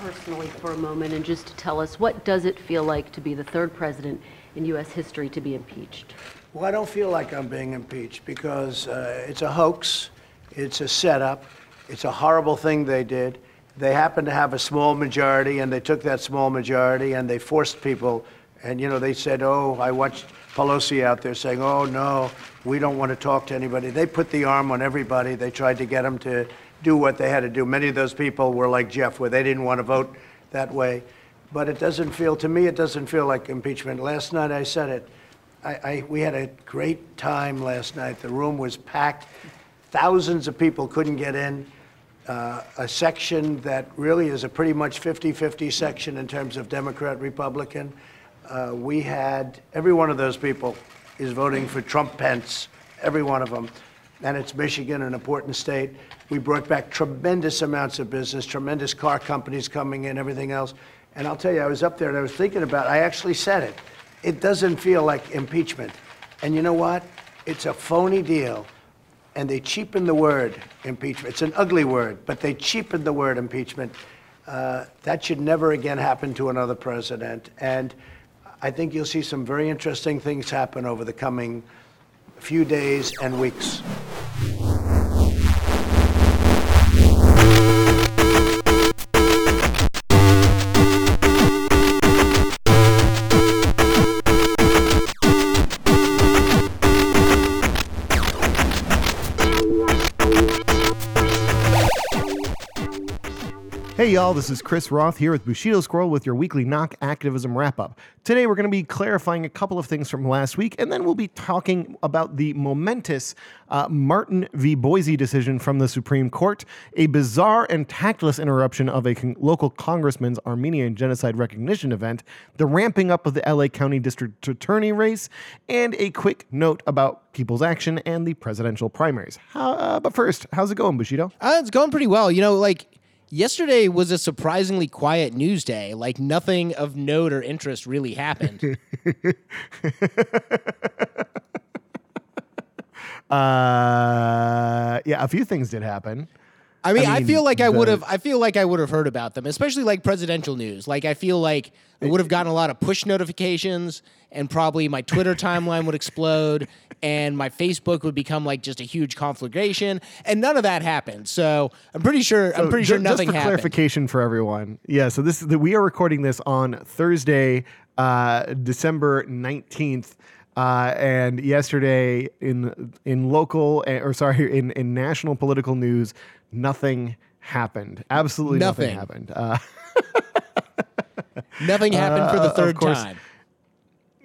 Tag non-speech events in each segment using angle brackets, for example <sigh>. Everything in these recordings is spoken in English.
personally for a moment and just to tell us what does it feel like to be the third president in U.S. history to be impeached? Well, I don't feel like I'm being impeached because uh, it's a hoax, it's a setup, it's a horrible thing they did. They happened to have a small majority, and they took that small majority and they forced people. And, you know, they said, oh, I watched Pelosi out there saying, oh, no, we don't want to talk to anybody. They put the arm on everybody. They tried to get them to do what they had to do. Many of those people were like Jeff, where they didn't want to vote that way. But it doesn't feel, to me, it doesn't feel like impeachment. Last night I said it. I, I, we had a great time last night. The room was packed. Thousands of people couldn't get in. Uh, a section that really is a pretty much 50 50 section in terms of Democrat Republican. Uh, we had every one of those people is voting for Trump Pence, every one of them. And it's Michigan, an important state. We brought back tremendous amounts of business, tremendous car companies coming in, everything else. And I'll tell you, I was up there and I was thinking about it. I actually said it. It doesn't feel like impeachment. And you know what? It's a phony deal. And they cheapen the word impeachment. It's an ugly word, but they cheapen the word impeachment. Uh, that should never again happen to another president. And I think you'll see some very interesting things happen over the coming few days and weeks. Hey y'all, this is Chris Roth here with Bushido Squirrel with your weekly knock activism wrap up. Today we're going to be clarifying a couple of things from last week, and then we'll be talking about the momentous uh, Martin v. Boise decision from the Supreme Court, a bizarre and tactless interruption of a con- local congressman's Armenian genocide recognition event, the ramping up of the LA County District Attorney race, and a quick note about People's Action and the presidential primaries. Uh, but first, how's it going, Bushido? Uh, it's going pretty well. You know, like yesterday was a surprisingly quiet news day. Like nothing of note or interest really happened. <laughs> uh, yeah, a few things did happen. I mean, I, mean, feel like I would have. I feel like I would have heard about them, especially like presidential news. Like I feel like I would have gotten a lot of push notifications, and probably my Twitter timeline would explode, and my Facebook would become like just a huge conflagration, and none of that happened. So I'm pretty sure. I'm pretty ju- sure nothing Just for happened. clarification for everyone. Yeah, so this is the, we are recording this on Thursday, uh, December nineteenth. Uh, and yesterday in in local eh, or sorry in, in national political news, nothing happened. Absolutely nothing, Nothing. happened. Uh, <laughs> Nothing happened for Uh, the third course. time.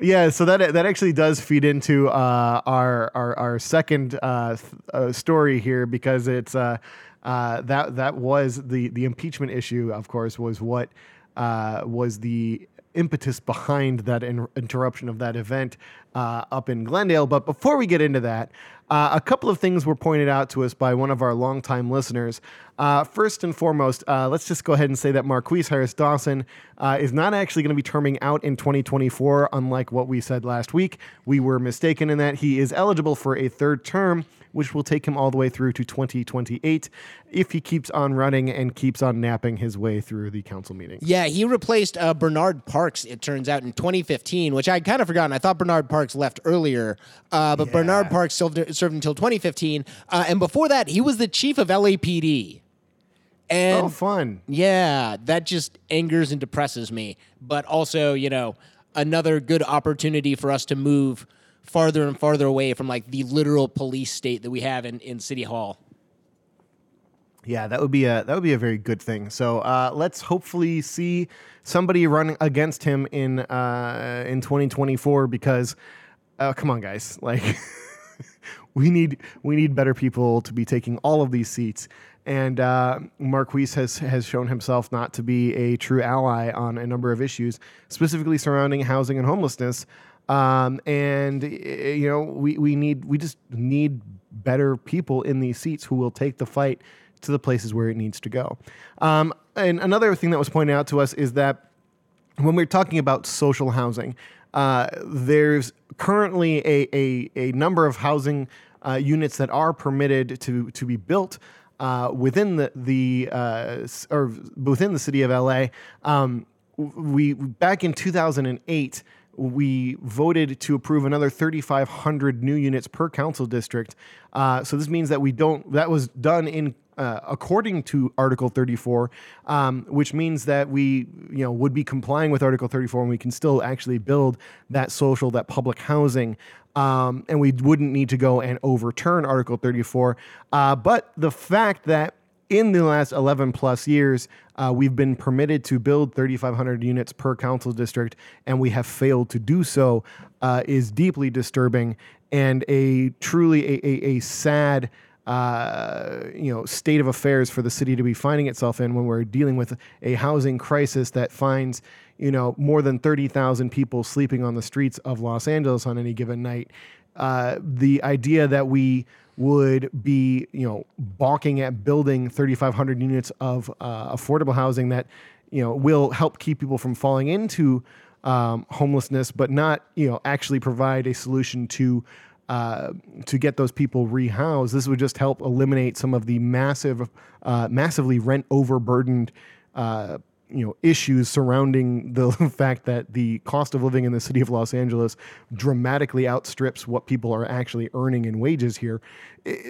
Yeah, so that that actually does feed into uh, our, our our second uh, th- uh, story here because it's uh, uh, that that was the the impeachment issue. Of course, was what uh, was the impetus behind that in- interruption of that event uh, up in Glendale. But before we get into that, uh, a couple of things were pointed out to us by one of our longtime listeners. Uh, first and foremost, uh, let's just go ahead and say that Marqueece Harris Dawson uh, is not actually going to be terming out in 2024, unlike what we said last week. We were mistaken in that he is eligible for a third term, which will take him all the way through to 2028 if he keeps on running and keeps on napping his way through the council meetings. Yeah, he replaced uh, Bernard Parks. It turns out in 2015, which I kind of forgotten. I thought Bernard Parks left earlier, uh, but Bernard Parks served, served until 2015, uh, and before that, he was the chief of LAPD. And Oh, fun. yeah, that just angers and depresses me. But also, you know, another good opportunity for us to move farther and farther away from like the literal police state that we have in, in City Hall. Yeah, that would be a that would be a very good thing. So uh, let's hopefully see somebody run against him in uh, in 2024 because uh, come on, guys, <laughs> like <laughs> we need we need better people to be taking all of these seats. And uh, Marqueece has has shown himself not to be a true ally on a number of issues, specifically surrounding housing and homelessness. Um, and you know, we, we need we just need better people in these seats who will take the fight to the places where it needs to go. Um, and another thing that was pointed out to us is that when we're talking about social housing, uh, there's currently a, a, a number of housing uh, units that are permitted to, to be built uh, within the the uh, or within the city of LA. Um, we back in 2008 we voted to approve another 3,500 new units per council district. Uh, so this means that we don't. That was done in uh, according to Article 34, um, which means that we, you know, would be complying with Article 34, and we can still actually build that social, that public housing, um, and we wouldn't need to go and overturn Article 34. Uh, but the fact that in the last 11 plus years, uh, we've been permitted to build 3,500 units per council district, and we have failed to do so, uh, is deeply disturbing and a truly a, a, a sad. Uh, you know, state of affairs for the city to be finding itself in when we're dealing with a housing crisis that finds, you know, more than 30,000 people sleeping on the streets of Los Angeles on any given night. Uh, the idea that we would be, you know, balking at building 3,500 units of uh, affordable housing that, you know, will help keep people from falling into um, homelessness, but not, you know, actually provide a solution to uh, to get those people rehoused. This would just help eliminate some of the massive, uh, massively rent overburdened. Uh, you know issues surrounding the <laughs> fact that the cost of living in the city of Los Angeles dramatically outstrips what people are actually earning in wages here.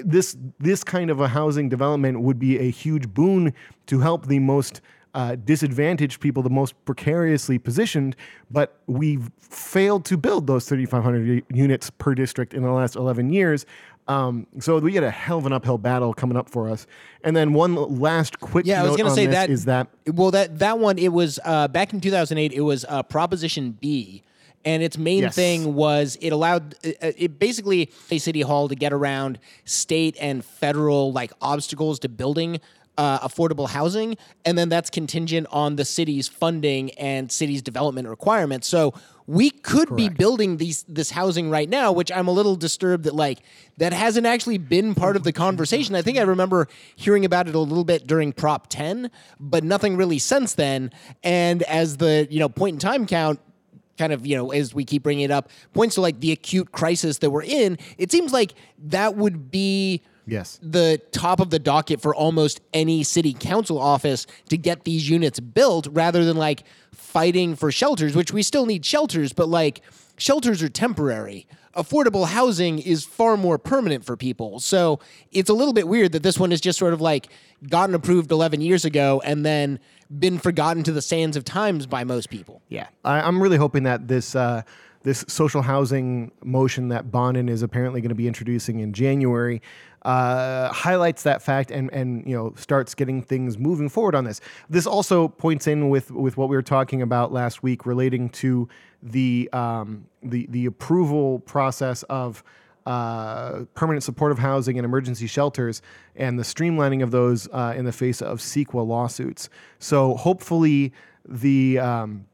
This this kind of a housing development would be a huge boon to help the most uh, disadvantaged people, the most precariously positioned, but we've failed to build those 3,500 units per district in the last 11 years. Um, so we get a hell of an uphill battle coming up for us. And then one last quick Yeah, I was going to on say this that is that well that that one it was uh, back in 2008 it was uh, Proposition B and its main Yes. thing was it allowed uh, uh, it basically a city hall to get around state and federal like obstacles to building uh, affordable housing and then that's contingent on the city's funding and city's development requirements so we could be building these this housing right now which i'm a little disturbed that like that hasn't actually been part of the conversation. I think i remember hearing about it a little bit during prop 10 but nothing really since then. And as the you know point in time count kind of you know as we keep bringing it up points to like the acute crisis that we're in it seems like that would be Yes. the top of the docket for almost any city council office to get these units built rather than like fighting for shelters, which we still need shelters, but like shelters are temporary. Affordable housing is far more permanent for people. So it's a little bit weird that this one is just sort of like gotten approved 11 years ago and then been forgotten to the sands of times by most people. Yeah, I, I'm really hoping that this uh, this social housing motion that Bonin is apparently going to be introducing in January uh, highlights that fact and and you know starts getting things moving forward on this. This also points in with with what we were talking about last week relating to the um, the the approval process of uh, permanent supportive housing and emergency shelters and the streamlining of those uh, in the face of CEQA lawsuits. So hopefully the um,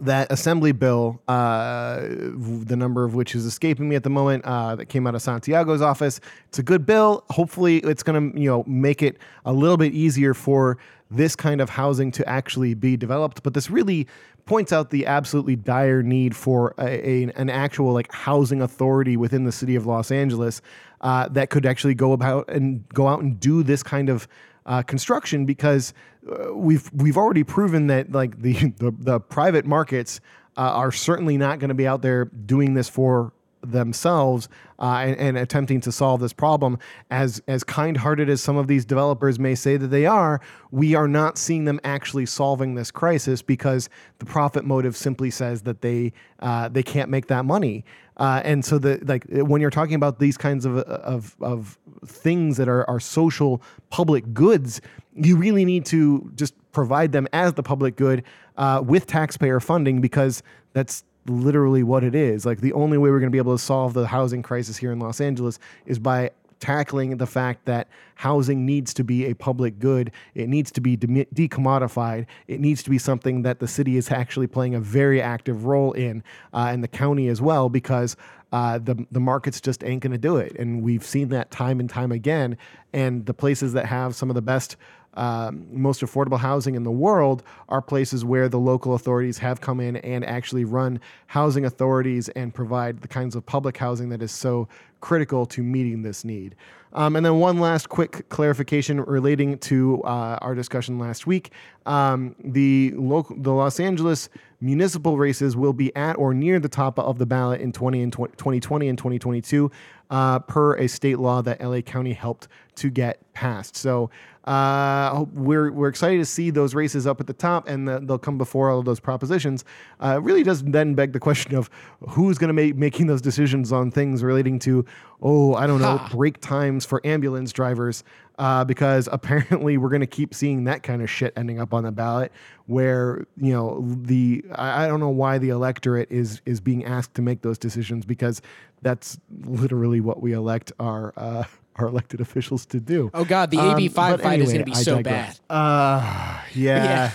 that assembly bill, uh, the number of which is escaping me at the moment, uh, that came out of Santiago's office. It's a good bill. Hopefully, it's going to you know make it a little bit easier for this kind of housing to actually be developed. But this really points out the absolutely dire need for a, a- an actual like housing authority within the city of Los Angeles uh, that could actually go about and go out and do this kind of uh, construction because uh, we've we've already proven that like the <laughs> the, the private markets uh, are certainly not going to be out there doing this for themselves uh, and, and attempting to solve this problem. As as kind-hearted as some of these developers may say that they are, we are not seeing them actually solving this crisis because the profit motive simply says that they uh, they can't make that money. Uh, and so the like when you're talking about these kinds of of, of things that are, are social public goods, you really need to just provide them as the public good uh, with taxpayer funding because that's literally what it is. Like the only way we're going to be able to solve the housing crisis here in Los Angeles is by tackling the fact that housing needs to be a public good. It needs to be de- decommodified. It needs to be something that the city is actually playing a very active role in, uh, and the county as well, because uh, the the markets just ain't going to do it. And we've seen that time and time again. And the places that have some of the best um, most affordable housing in the world are places where the local authorities have come in and actually run housing authorities and provide the kinds of public housing that is so critical to meeting this need. Um, and then one last quick clarification relating to uh, our discussion last week. Um, the local, the Los Angeles municipal races will be at or near the top of the ballot in 20 and 20, 2020 and 2022, uh, per a state law that LA County helped to get passed. So uh, we're we're excited to see those races up at the top, and the, they'll come before all of those propositions. Uh, it really does then beg the question of who's going to make making those decisions on things relating to, oh, I don't know, break times for ambulance drivers, uh, because apparently we're going to keep seeing that kind of shit ending up on the ballot, where you know the I, I don't know why the electorate is is being asked to make those decisions because that's literally what we elect our. Uh, our elected officials to do. Oh God, the Um, AB five fight is anyway, going to be I so digress. bad. Uh, yeah. <laughs> Yeah.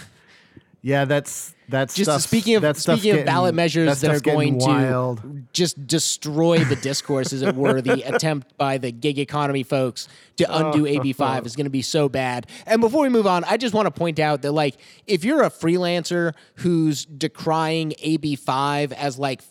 yeah. that's that's Just speaking of that speaking of ballot measures that, are going wild. to just destroy the discourse, as it were, the <laughs> attempt by the gig economy folks to undo oh. AB five is going to be so bad. And before we move on, I just want to point out that like if you're a freelancer who's decrying AB five as like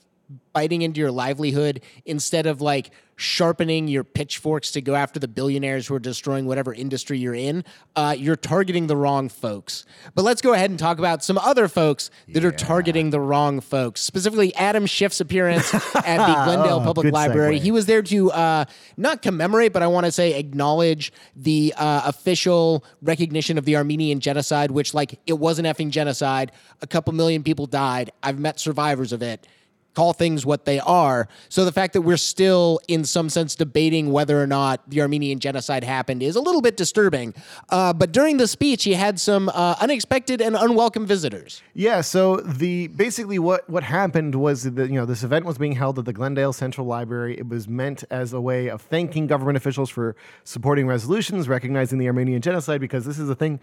biting into your livelihood instead of like sharpening your pitchforks to go after the billionaires who are destroying whatever industry you're in, uh, you're targeting the wrong folks. But let's go ahead and talk about some other folks that are targeting the wrong folks. Specifically, Adam Schiff's appearance <laughs> at the Glendale Oh, Public Library. segue. He was there to uh, not commemorate, but I want to say acknowledge the uh, official recognition of the Armenian genocide, which, like, it was an effing genocide. A couple million people died. I've met survivors of it. Call things what they are. So the fact that we're still, in some sense, debating whether or not the Armenian genocide happened is a little bit disturbing. Uh, but during the speech, he had some uh, unexpected and unwelcome visitors. Yeah, so the basically what what happened was that you know this event was being held at the Glendale Central Library. It was meant as a way of thanking government officials for supporting resolutions recognizing the Armenian genocide because this is a thing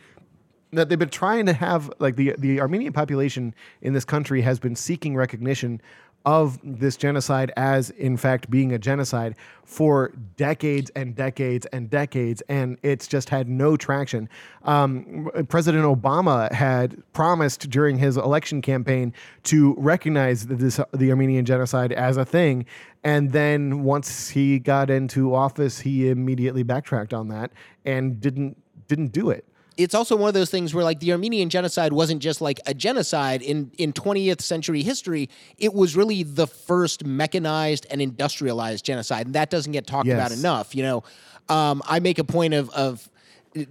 that they've been trying to have like the the Armenian population in this country has been seeking recognition of this genocide as in fact being a genocide for decades and decades and decades and it's just had no traction. Um, president obama had promised during his election campaign to recognize this the armenian genocide as a thing and then once he got into office he immediately backtracked on that and didn't didn't do it it's also one of those things where like the Armenian genocide wasn't just like a genocide in in 20th century history. It was really the first mechanized and industrialized genocide and that doesn't get talked about enough you know? Um, I make a point of of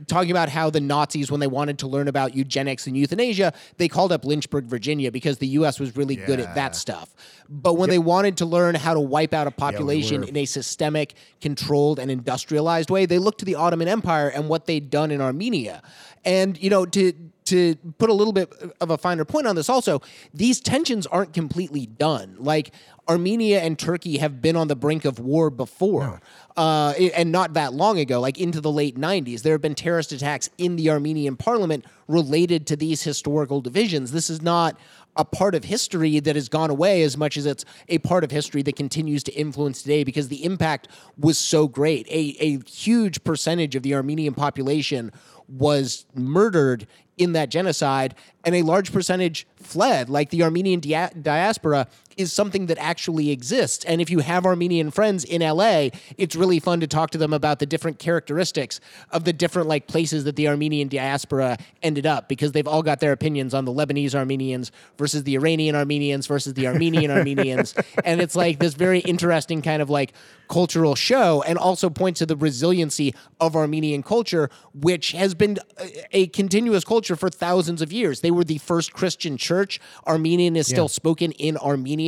talking about how the Nazis when they wanted to learn about eugenics and euthanasia they called up Lynchburg Virginia because the US was really good at that stuff but when they wanted to learn how to wipe out a population were. in a systemic, controlled, and industrialized way, they looked to the Ottoman Empire and what they'd done in Armenia. And you know, to to put a little bit of a finer point on this, also, these tensions aren't completely done. Like Armenia and Turkey have been on the brink of war before, uh, and not that long ago, like into the late '90s. There have been terrorist attacks in the Armenian parliament related to these historical divisions. This is not a part of history that has gone away as much as it's a part of history that continues to influence today because the impact was so great. A, a huge percentage of the Armenian population was murdered in that genocide, and a large percentage fled. Like the Armenian dia- diaspora is something that actually exists. And if you have Armenian friends in LA, it's really fun to talk to them about the different characteristics of the different like places that the Armenian diaspora ended up because they've all got their opinions on the Lebanese Armenians versus the Iranian Armenians versus the Armenian <laughs> Armenians. And it's like this very interesting kind of like cultural show and also points to the resiliency of Armenian culture, which has been a, a continuous culture for thousands of years. They were the first Christian church. Armenian is still spoken in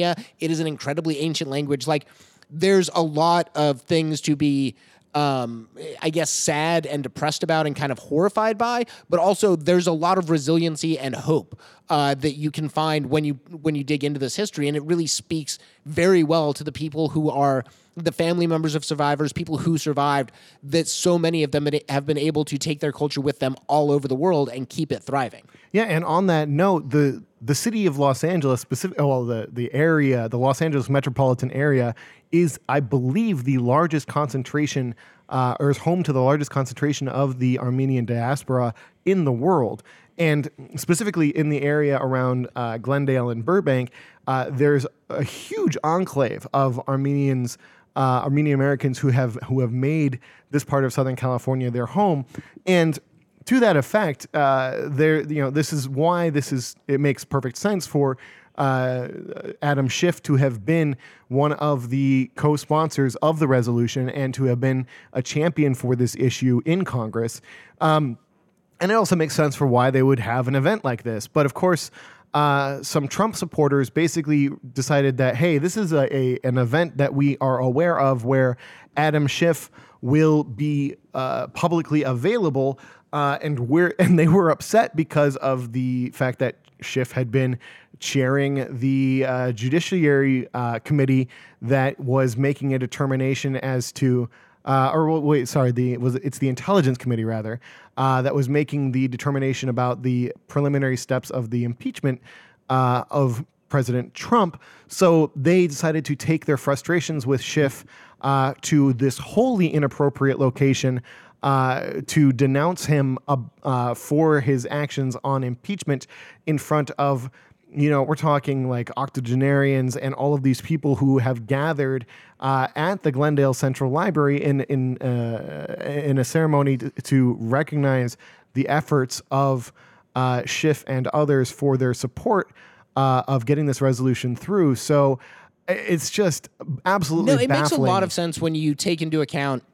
It is an incredibly ancient language. Like, there's a lot of things to be um, I guess, sad and depressed about and kind of horrified by, but also there's a lot of resiliency and hope uh, that you can find when you when you dig into this history, and it really speaks very well to the people who are the family members of survivors, people who survived. That so many of them have been able to take their culture with them all over the world and keep it thriving. Yeah, and on that note, the the city of Los Angeles, specific, oh, well, the the area, the Los Angeles metropolitan area, is, I believe, the largest concentration, uh, or is home to the largest concentration of the Armenian diaspora in the world. And specifically in the area around uh, Glendale and Burbank, uh, there's a huge enclave of Armenians uh, Armenian Americans who have who have made this part of Southern California their home, and to that effect, uh, there you know this is why this is it makes perfect sense for uh, Adam Schiff to have been one of the co-sponsors of the resolution and to have been a champion for this issue in Congress. Um, and it also makes sense for why they would have an event like this. But of course, uh, some Trump supporters basically decided that hey, this is a, a an event that we are aware of where Adam Schiff will be uh, publicly available, uh, and we're <laughs> and they were upset because of the fact that Schiff had been chairing the uh, Judiciary uh, Committee that was making a determination as to. Uh, or wait, sorry, the was it's the Intelligence Committee rather uh, that was making the determination about the preliminary steps of the impeachment uh, of President Trump. So they decided to take their frustrations with Schiff uh, to this wholly inappropriate location uh, to denounce him uh, for his actions on impeachment in front of you know, we're talking like octogenarians and all of these people who have gathered uh, at the Glendale Central Library in in uh, in a ceremony to, to, recognize the efforts of uh, Schiff and others for their support uh, of getting this resolution through. So it's just absolutely no. It baffling. makes a lot of sense when you take into account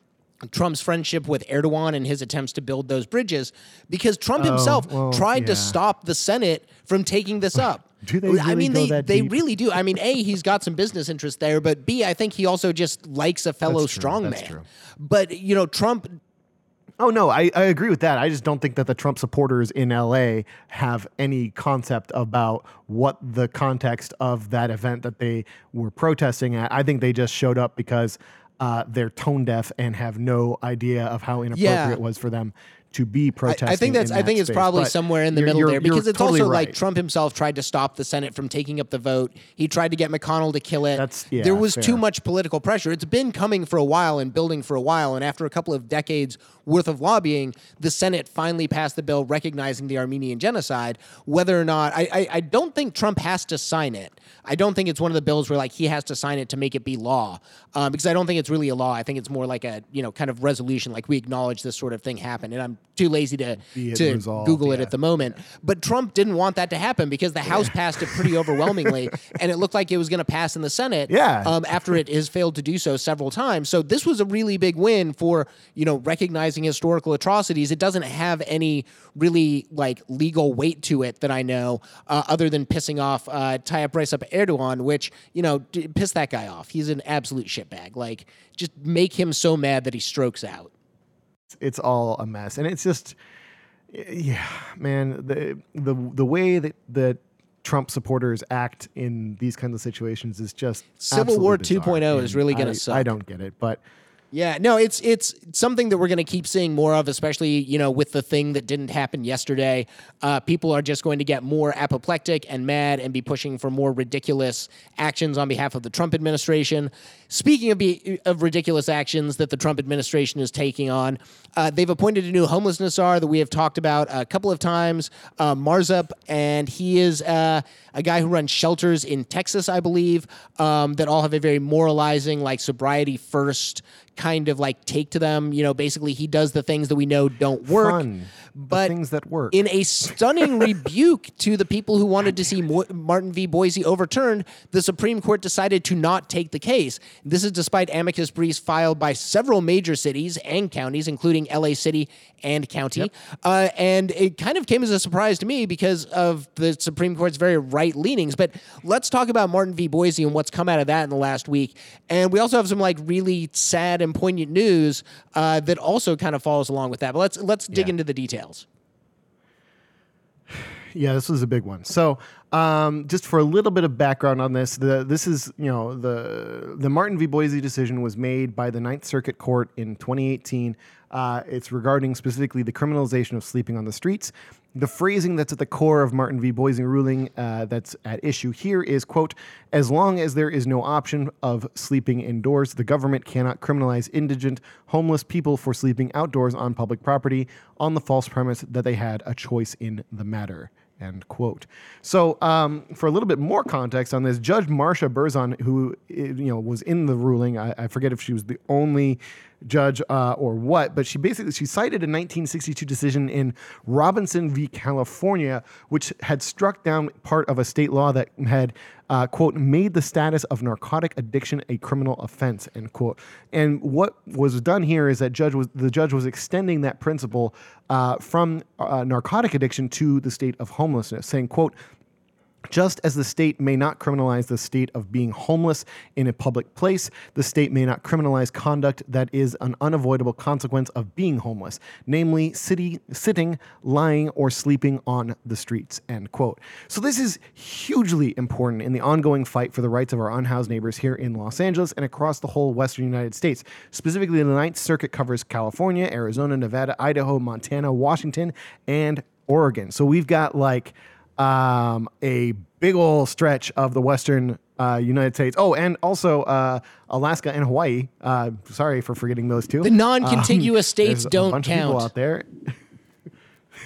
Trump's friendship with Erdogan and his attempts to build those bridges because Trump Oh, himself well, tried to stop the Senate from taking this up. Do they I mean, they, that they deep? really do. I mean, A, he's got some business interest there, but B, I think he also just likes a fellow strongman. That's true. But, you know, Trump Oh no, I, I agree with that. I just don't think that the Trump supporters in LA have any concept about what the context of that event that they were protesting at. I think they just showed up because uh, they're tone deaf and have no idea of how inappropriate Yeah. it was for them to be protesting. I, I think that's. in I that think it's probably But somewhere in the you're- middle you're- there because it's totally also like. Trump himself tried to stop the Senate from taking up the vote. He tried to get McConnell to kill it. That's- yeah, there was fair. too much political pressure. It's been coming for a while and building for a while. And after a couple of decades worth of lobbying, the Senate finally passed the bill recognizing the Armenian genocide. Whether or not I, I, I don't think Trump has to sign it. I don't think it's one of the bills where like he has to sign it to make it be law, um, because I don't think it's really a law. I think it's more like a you know kind of resolution, like we acknowledge this sort of thing happened. And I'm too lazy to to resolved, Google it yeah. at the moment. But Trump didn't want that to happen because the House passed it pretty <laughs> overwhelmingly, and it looked like it was going to pass in the Senate. Yeah. Um, after it has failed to do so several times, so this was a really big win for you know recognizing historical atrocities. It doesn't have any really like legal weight to it that I know, uh, other than pissing off uh, Tayyip Recep Erdogan, which you know d- piss that guy off. He's an absolute shitbag. Like just make him so mad that he strokes out. it's all a mess, and it's just, yeah, man. The the the way that that Trump supporters act in these kinds of situations is just Civil War absolutely 2.0 bizarre, oh is really gonna suck. I don't get it, but Yeah, no, it's it's something that we're going to keep seeing more of, especially you know with the thing that didn't happen yesterday. Uh, people are just going to get more apoplectic and mad and be pushing for more ridiculous actions on behalf of the Trump administration. Speaking of be, of ridiculous actions that the Trump administration is taking on, uh, they've appointed a new homelessness czar that we have talked about a couple of times, uh, Marbut, and he is uh, a guy who runs shelters in Texas, I believe, um, that all have a very moralizing, like sobriety first kind of like take to them. You know, basically he does the things that we know don't work. Fun. The But things that work. In a stunning <laughs> rebuke to the people who wanted to see Mo- Martin v. Boise overturned, the Supreme Court decided to not take the case. This is despite amicus briefs filed by several major cities and counties, including LA City and County. Uh, and it kind of came as a surprise to me because of the Supreme Court's very right leanings. But let's talk about Martin v. Boise and what's come out of that in the last week. And we also have some like really sad and poignant news uh, that also kind of follows along with that. But let's let's dig Yeah. into the details. <sighs> Yeah, this was a big one. So, um, just for a little bit of background on this, the this is you know the the Martin v. Boise decision was made by the Ninth Circuit Court in 2018. Uh, it's regarding specifically the criminalization of sleeping on the streets. The phrasing that's at the core of Martin v. Boise ruling uh, that's at issue here is quote as long as there is no option of sleeping indoors, the government cannot criminalize indigent, homeless people for sleeping outdoors on public property on the false premise that they had a choice in the matter. End quote. So, um, for a little bit more context on this, Judge Marsha Berzon, who eh, you know was in the ruling, I, I forget if she was the only judge uh, or what, but she basically she cited a 1962 decision in Robinson v. California, which had struck down part of a state law that had uh, quote made the status of narcotic addiction a criminal offense end quote. And what was done here is that judge was the judge was extending that principle uh, from uh, narcotic addiction to the state of homelessness, saying quote just as the state may not criminalize the state of being homeless in a public place, the state may not criminalize conduct that is an unavoidable consequence of being homeless, namely city, sitting, lying, or sleeping on the streets. End quote. So this is hugely important in the ongoing fight for the rights of our unhoused neighbors here in Los Angeles and across the whole Western United States. Specifically, the Ninth Circuit covers California, Arizona, Nevada, Idaho, Montana, Washington, and Oregon. So we've got like um, a big old stretch of the western uh, United States. Oh, and also uh, Alaska and Hawaii. Uh, sorry for forgetting those two. The non-contiguous <laughs> states there's don't bunch count. Of people out there.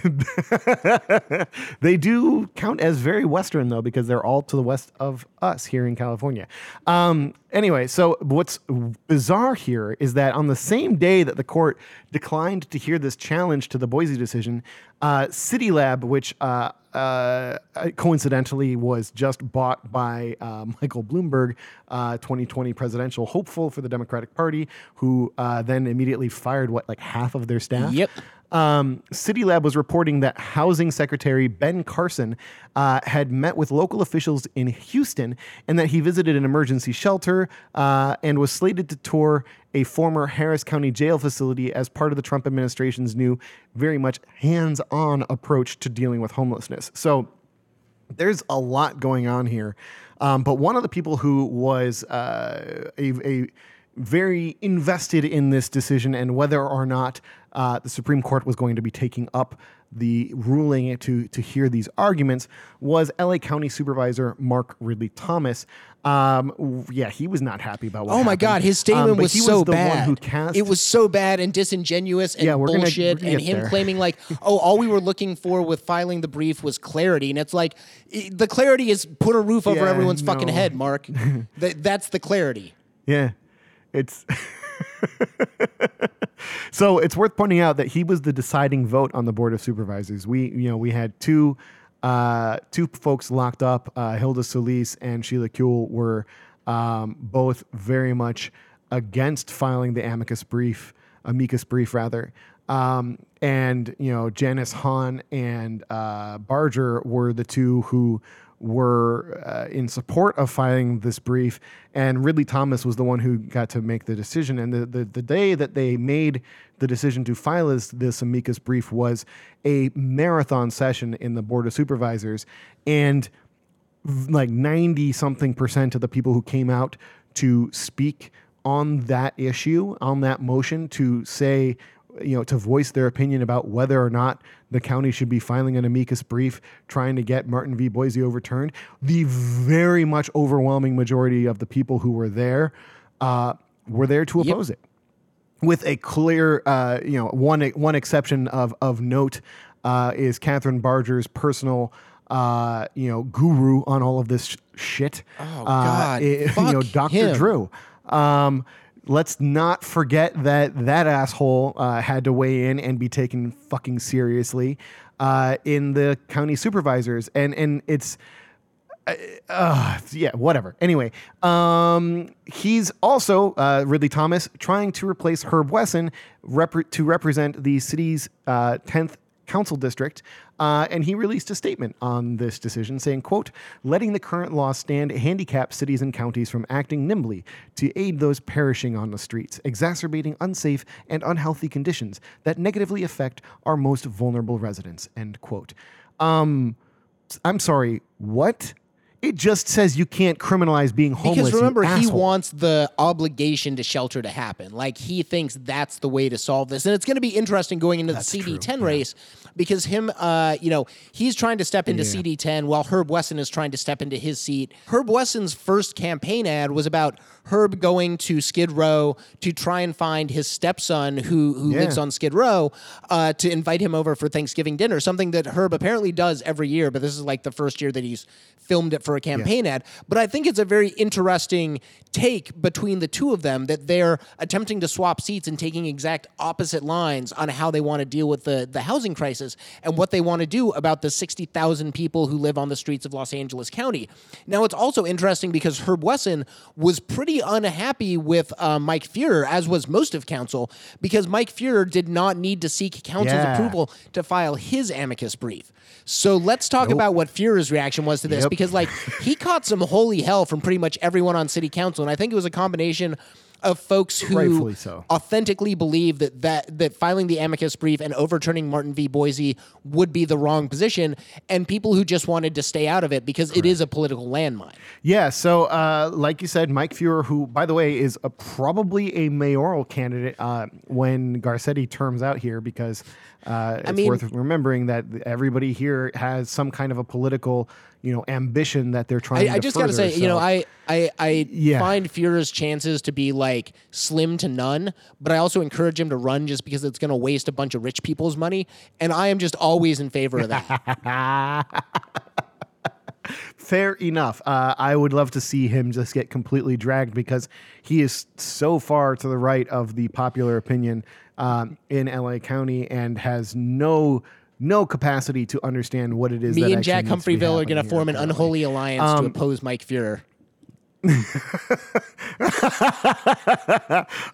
<laughs> they do count as very western though because they're all to the west of us here in California. Um, anyway, so what's bizarre here is that on the same day that the court declined to hear this challenge to the Boise decision, uh, City Lab, which uh, uh, coincidentally was just bought by uh, <laughs> Michael Bloomberg, uh, 2020 presidential hopeful for the Democratic Party, who uh, then immediately fired what like half of their staff. Yep. Um, City Lab was reporting that Housing Secretary Ben Carson uh, had met with local officials in Houston and that he visited an emergency shelter uh, and was slated to tour a former Harris County jail facility as part of the Trump administration's new, very much hands on approach to dealing with homelessness. So, there's a lot going on here. Um, but one of the people who was uh, a, a very invested in this decision and whether or not uh, the Supreme Court was going to be taking up the ruling to to hear these arguments was LA County Supervisor Mark Ridley Thomas. Um, yeah, he was not happy about what Oh my happened. God, his statement Um, was so the bad. One who cast it was so bad and disingenuous and Yeah, bullshit. gonna and him there. claiming like, <laughs> "Oh, all we were looking for with filing the brief was clarity," and it's like, the clarity is put a roof over Yeah, everyone's fucking head, Mark. <laughs> Th- that's the clarity. Yeah, it's. <laughs> so it's worth pointing out that he was the deciding vote on the board of supervisors. We, you know, we had two, uh, two folks locked up. Uh, Hilda Solis and Sheila Kuehl were um, both very much against filing the amicus brief, amicus brief rather. Um, and you know, Janice Hahn and uh, Barger were the two who were uh, in support of filing this brief, and Ridley Thomas was the one who got to make the decision. And the, the, the day that they made the decision to file this, this amicus brief was a marathon session in the Board of Supervisors. And like 90 something percent of the people who came out to speak on that issue, on that motion, to say, you know, to voice their opinion about whether or not the county should be filing an amicus brief trying to get Martin v. Boise overturned. The very much overwhelming majority of the people who were there uh, were there to oppose it with a clear, uh, you know, one one exception of of note uh, is Kathryn Barger's personal, uh, you know, guru on all of this sh- shit. Oh, Uh, God. i- <laughs> you know, Dr. him. Drew. Um, let's not forget that that asshole uh, had to weigh in and be taken fucking seriously uh, in the county supervisors, and and it's uh, yeah, whatever. Anyway, um, he's also uh, Ridley Thomas trying to replace Herb Wesson rep- to represent the city's uh, 10th council district. Uh, and he released a statement on this decision saying, quote, letting the current law stand handicap cities and counties from acting nimbly to aid those perishing on the streets, exacerbating unsafe and unhealthy conditions that negatively affect our most vulnerable residents, end quote. Um, I'm sorry, what? It just says you can't criminalize being homeless. Because remember, he wants the obligation to shelter to happen. Like he thinks that's the way to solve this, and it's going to be interesting going into the CD10 race because him, uh, you know, he's trying to step into CD10 while Herb Wesson is trying to step into his seat. Herb Wesson's first campaign ad was about Herb going to Skid Row to try and find his stepson who who Yeah. lives on Skid Row uh, to invite him over for Thanksgiving dinner. Something that Herb apparently does every year, but this is like the first year that he's filmed it for a campaign ad. But I think it's a very interesting take between the two of them that they're attempting to swap seats and taking exact opposite lines on how they want to deal with the the housing crisis and what they want to do about the 60,000 people who live on the streets of Los Angeles County. Now it's also interesting because Herb Wesson was pretty unhappy with uh, Mike Feuer, as was most of council, because Mike Feuer did not need to seek council's Yeah. approval to file his amicus brief. So let's talk about what Feuer's reaction was to this, Yep. because like he caught some holy hell from pretty much everyone on city council, and I think it was a combination of folks who so. authentically believe that, that that filing the amicus brief and overturning Martin v. Boise would be the wrong position, and people who just wanted to stay out of it because it is a political landmine. Yeah, so uh, like you said, Mike Feuer, who, by the way, is a, probably a mayoral candidate uh, when Garcetti terms out here, because uh, it's mean- worth remembering that everybody here has some kind of a political, you know, ambition that they're trying. I, I just got to say, you know, I I, I Yeah. find Feuer's chances to be like slim to none, but I also encourage him to run just because it's going to waste a bunch of rich people's money, and I am just always in favor of that. <laughs> Fair enough. Uh, I would love to see him just get completely dragged because he is so far to the right of the popular opinion um, in LA County and has no no capacity to understand what it is. that Me and Jack needs to be Humphreville are going to form an apparently. unholy alliance Um, to oppose Mike Feuer. <laughs>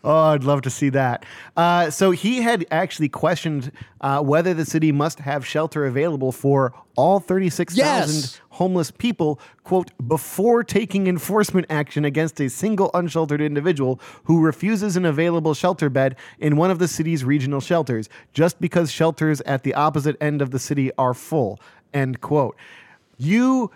Oh, I'd love to see that. Uh, so he had actually questioned uh, whether the city must have shelter available for all 36,000 Yes. Homeless people, quote, before taking enforcement action against a single unsheltered individual who refuses an available shelter bed in one of the city's regional shelters, just because shelters at the opposite end of the city are full, end quote. You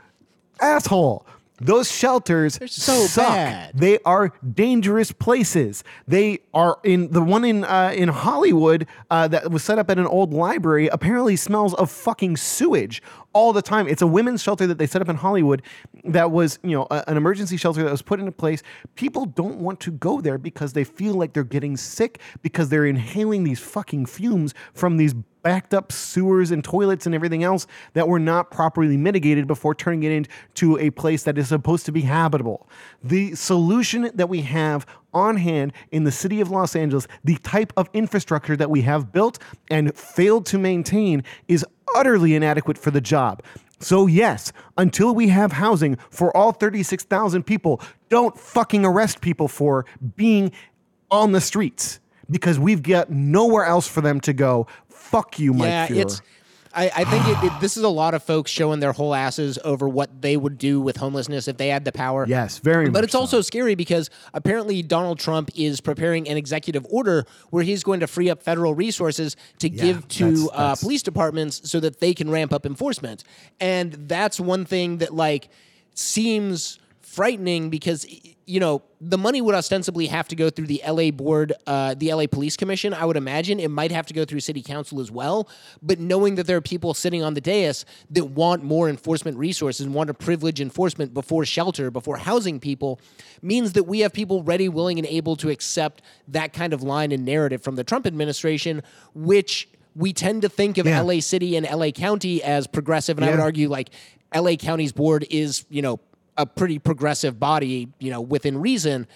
asshole. Those shelters are so suck. bad. They are dangerous places. They are in the one in uh, in Hollywood uh, that was set up at an old library. Apparently, smells of fucking sewage all the time. It's a women's shelter that they set up in Hollywood. That was you know a- an emergency shelter that was put into place. People don't want to go there because they feel like they're getting sick because they're inhaling these fucking fumes from these backed up sewers and toilets and everything else that were not properly mitigated before turning it into a place that is supposed to be habitable. The solution that we have on hand in the city of Los Angeles, the type of infrastructure that we have built and failed to maintain, is utterly inadequate for the job. So, yes, until we have housing for all 36,000 people, don't fucking arrest people for being on the streets because we've got nowhere else for them to go. Fuck you, Mike yeah, Feuer. it's. I, I think it, it, <sighs> this is a lot of folks showing their whole asses over what they would do with homelessness if they had the power. Yes, very But it's so. also scary because apparently Donald Trump is preparing an executive order where he's going to free up federal resources to give to that's- uh, that's- police departments so that they can ramp up enforcement. And that's one thing that like seems frightening because you know the money would ostensibly have to go through the LA board, uh, the LA Police Commission. I would imagine it might have to go through City Council as well. But knowing that there are people sitting on the dais that want more enforcement resources and want to privilege enforcement before shelter, before housing people, means that we have people ready, willing, and able to accept that kind of line and narrative from the Trump administration, which we tend to think of Yeah. LA City and LA County as progressive, and I would argue like LA County's board is, you know, a pretty progressive body, you know, within reason.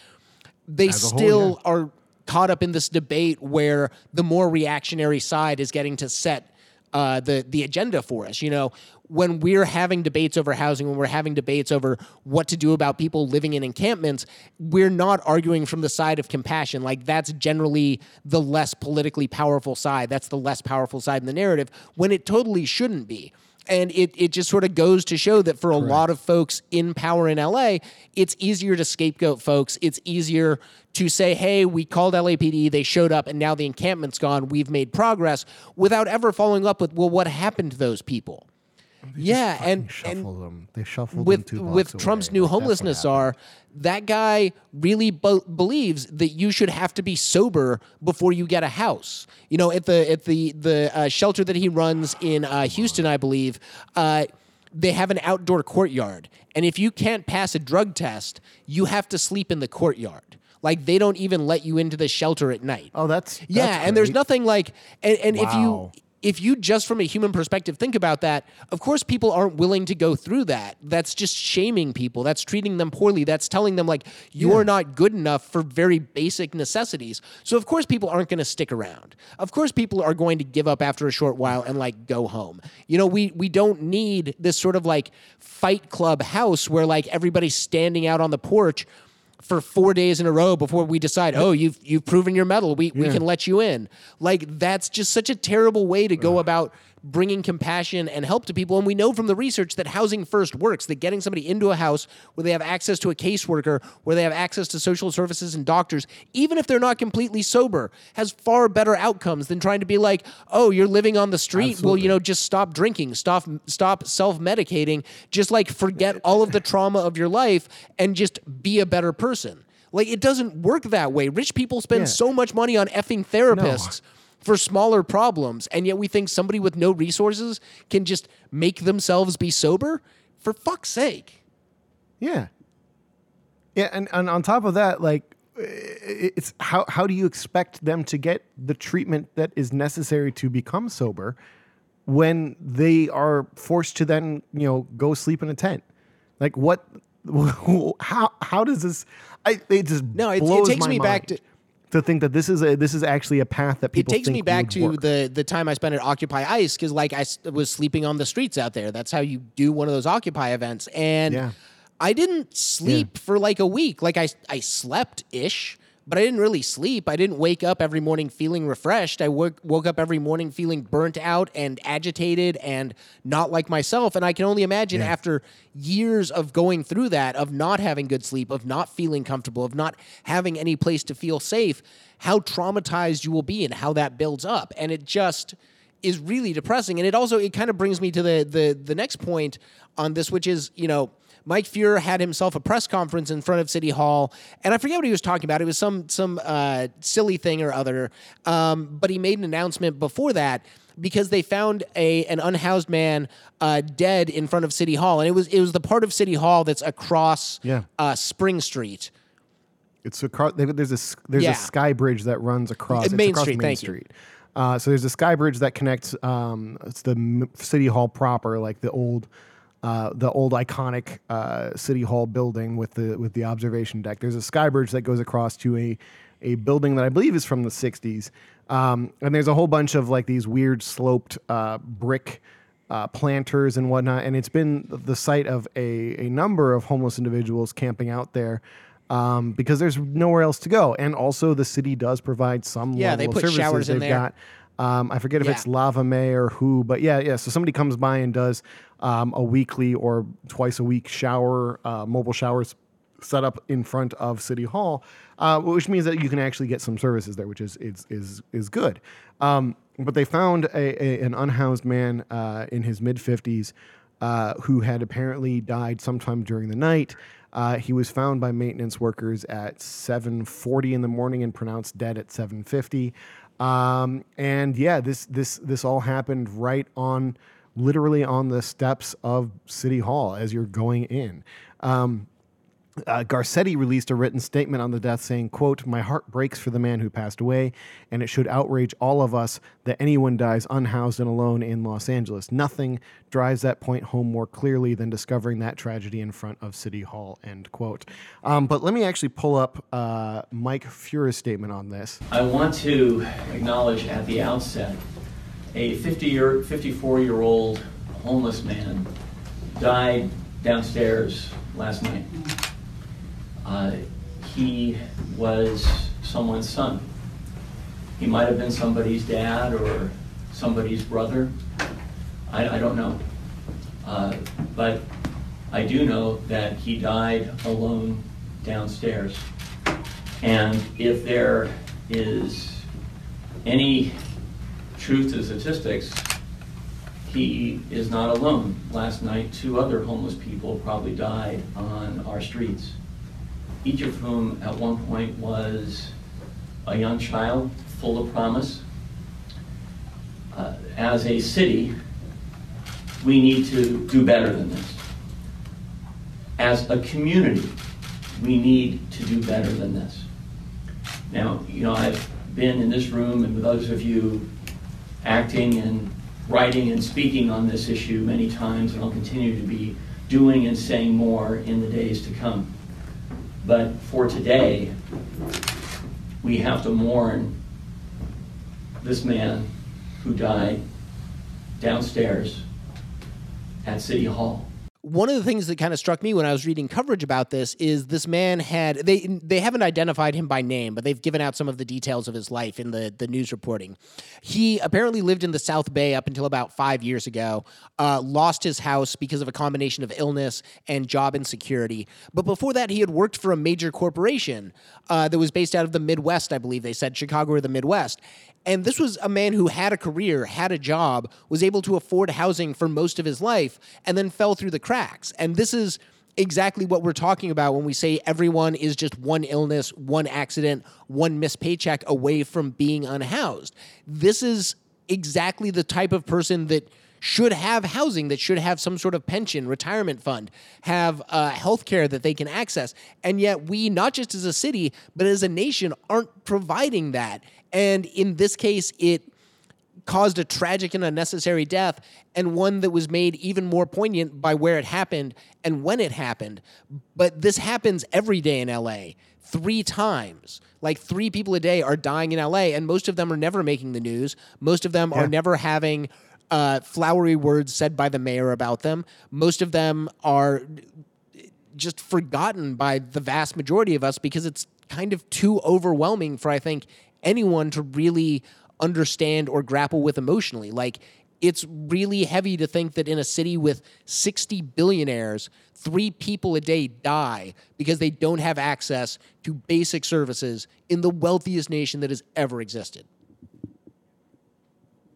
They a whole, still are caught up in this debate where the more reactionary side is getting to set uh, the the agenda for us. You know, when we're having debates over housing, when we're having debates over what to do about people living in encampments, we're not arguing from the side of compassion. Like that's generally the less politically powerful side. That's the less powerful side in the narrative when it totally shouldn't be. And it, it just sort of goes to show that for a lot of folks in power in LA, it's easier to scapegoat folks. It's easier to say, hey, we called LAPD, they showed up, and now the encampment's gone, we've made progress, without ever following up with, well, what happened to those people? Yeah, and and them. They shuffled them with with away. Trump's new Like, homelessness are that guy really be- believes that you should have to be sober before you get a house. You know, at the at the the uh, shelter that he runs in uh, Houston, I believe. Uh, they have an outdoor courtyard, and if you can't pass a drug test, you have to sleep in the courtyard. Like they don't even let you into the shelter at night. Oh, that's, Yeah, that's and there's nothing like and, and if you Wow. If you just from a human perspective think about that, of course people aren't willing to go through that. That's just shaming people. That's treating them poorly. That's telling them like you're not good enough for very basic necessities. So of course people aren't going to stick around. Of course people are going to give up after a short while and like go home. You know, we we don't need this sort of like fight club house where like everybody's standing out on the porch for four days in a row before we decide, oh, you've you've proven your mettle. We we can let you in. Like that's just such a terrible way to go about bringing compassion and help to people. And we know from the research that housing first works. That getting somebody into a house where they have access to a caseworker, where they have access to social services and doctors, even if they're not completely sober, has far better outcomes than trying to be like, oh, you're living on the street. Well, you know, just stop drinking, stop stop self medicating, just like forget all of the trauma of your life and just be a better person. Like it doesn't work that way. Rich people spend Yeah. so much money on effing therapists for smaller problems, and yet we think somebody with no resources can just make themselves be sober. For fuck's sake. Yeah. Yeah, and, and on top of that, like it's how how do you expect them to get the treatment that is necessary to become sober when they are forced to then, you know, go sleep in a tent? Like what <laughs> how how does this I it just No, it- it takes me back to- to think that this is a this is actually a path that people. It takes me back to work. the the time I spent at Occupy Ice because like I was sleeping on the streets out there. That's how you do one of those Occupy events, and Yeah. I didn't sleep for like a week. Like I I slept ish, but I didn't really sleep. I didn't wake up every morning feeling refreshed. I woke woke up every morning feeling burnt out and agitated and not like myself. And I can only imagine after years of going through that, of not having good sleep, of not feeling comfortable, of not having any place to feel safe, how traumatized you will be and how that builds up. And it just is really depressing. And it also it kind of brings me to the the the next point on this, which is, you know, Mike Feuer had himself a press conference in front of City Hall, and I forget what he was talking about. It was some some uh, silly thing or other, um, but he made an announcement before that because they found a an unhoused man uh, dead in front of City Hall, and it was it was the part of City Hall that's across Yeah. uh, Spring Street. It's across. There's a there's Yeah. a sky bridge that runs across Main across Street, Main thank you. Street. Uh, so there's a sky bridge that connects. Um, it's the city hall proper, like the old, uh, the old iconic uh, city hall building with the with the observation deck. There's a sky bridge that goes across to a a building that I believe is from the '60s, um, and there's a whole bunch of like these weird sloped uh, brick uh, planters and whatnot. And it's been the site of a, a number of homeless individuals camping out there um, because there's nowhere else to go. And also, the city does provide some Yeah, level they of put services. showers in They've there. got. Um, I forget if Yeah. it's Lava Mae or who, but yeah, yeah. So somebody comes by and does um, a weekly or twice a week shower, uh, mobile showers set up in front of City Hall, uh, which means that you can actually get some services there, which is is is is good. Um, but they found a, a an unhoused man uh, in his mid fifties uh, who had apparently died sometime during the night. Uh, he was found by maintenance workers at 7:40 in the morning and pronounced dead at 7:50. Um, and yeah, this this this all happened right on, literally on the steps of City Hall as you're going in. Um, uh, Garcetti released a written statement on the death saying, quote, My heart breaks for the man who passed away, and it should outrage all of us that anyone dies unhoused and alone in Los Angeles. Nothing drives that point home more clearly than discovering that tragedy in front of City Hall, end quote. Um, but let me actually pull up uh, Mike Feuer's statement on this. I want to acknowledge at the outset a 50 year, 54 year old homeless man died downstairs last night. Uh, he was someone's son. He might have been somebody's dad or somebody's brother. I, I don't know. Uh, but I do know that he died alone downstairs. And if there is any truth to statistics, he he is not alone. Last night, two other homeless people probably died on our streets, each of whom at one point was a young child full of promise. Uh, As a city, we need to do better than this. As a community, we need to do better than this. Now, you know, I've been in this room and with others of you acting and writing and speaking on this issue many times, and I'll continue to be doing and saying more in the days to come. But for today, we have to mourn this man who died downstairs at City Hall. One of the things that kind of struck me when I was reading coverage about this is this man had they they haven't identified him by name, but they've given out some of the details of his life in the the news reporting. He apparently lived in the South Bay up until about five years ago. Uh, lost his house because of a combination of illness and job insecurity. But before that, he had worked for a major corporation uh, that was based out of the Midwest, I believe they said Chicago or the Midwest. And this was a man who had a career, had a job, was able to afford housing for most of his life, and then fell through the cracks. And this is exactly what we're talking about when we say everyone is just one illness, one accident, one missed paycheck away from being unhoused. This is exactly the type of person that should have housing, that should have some sort of pension, retirement fund, have uh, health care that they can access. And yet, we, not just as a city, but as a nation, aren't providing that. And in this case, it caused a tragic and unnecessary death, and one that was made even more poignant by where it happened and when it happened. But this happens every day in LA, three times. Like three people a day are dying in LA, and most of them are never making the news. Most of them are never having uh, flowery words said by the mayor about them. Most of them are just forgotten by the vast majority of us because it's kind of too overwhelming for I think anyone to really understand or grapple with emotionally. Like it's really heavy to think that in a city with 60 billionaires, three people a day die because they don't have access to basic services in the wealthiest nation that has ever existed.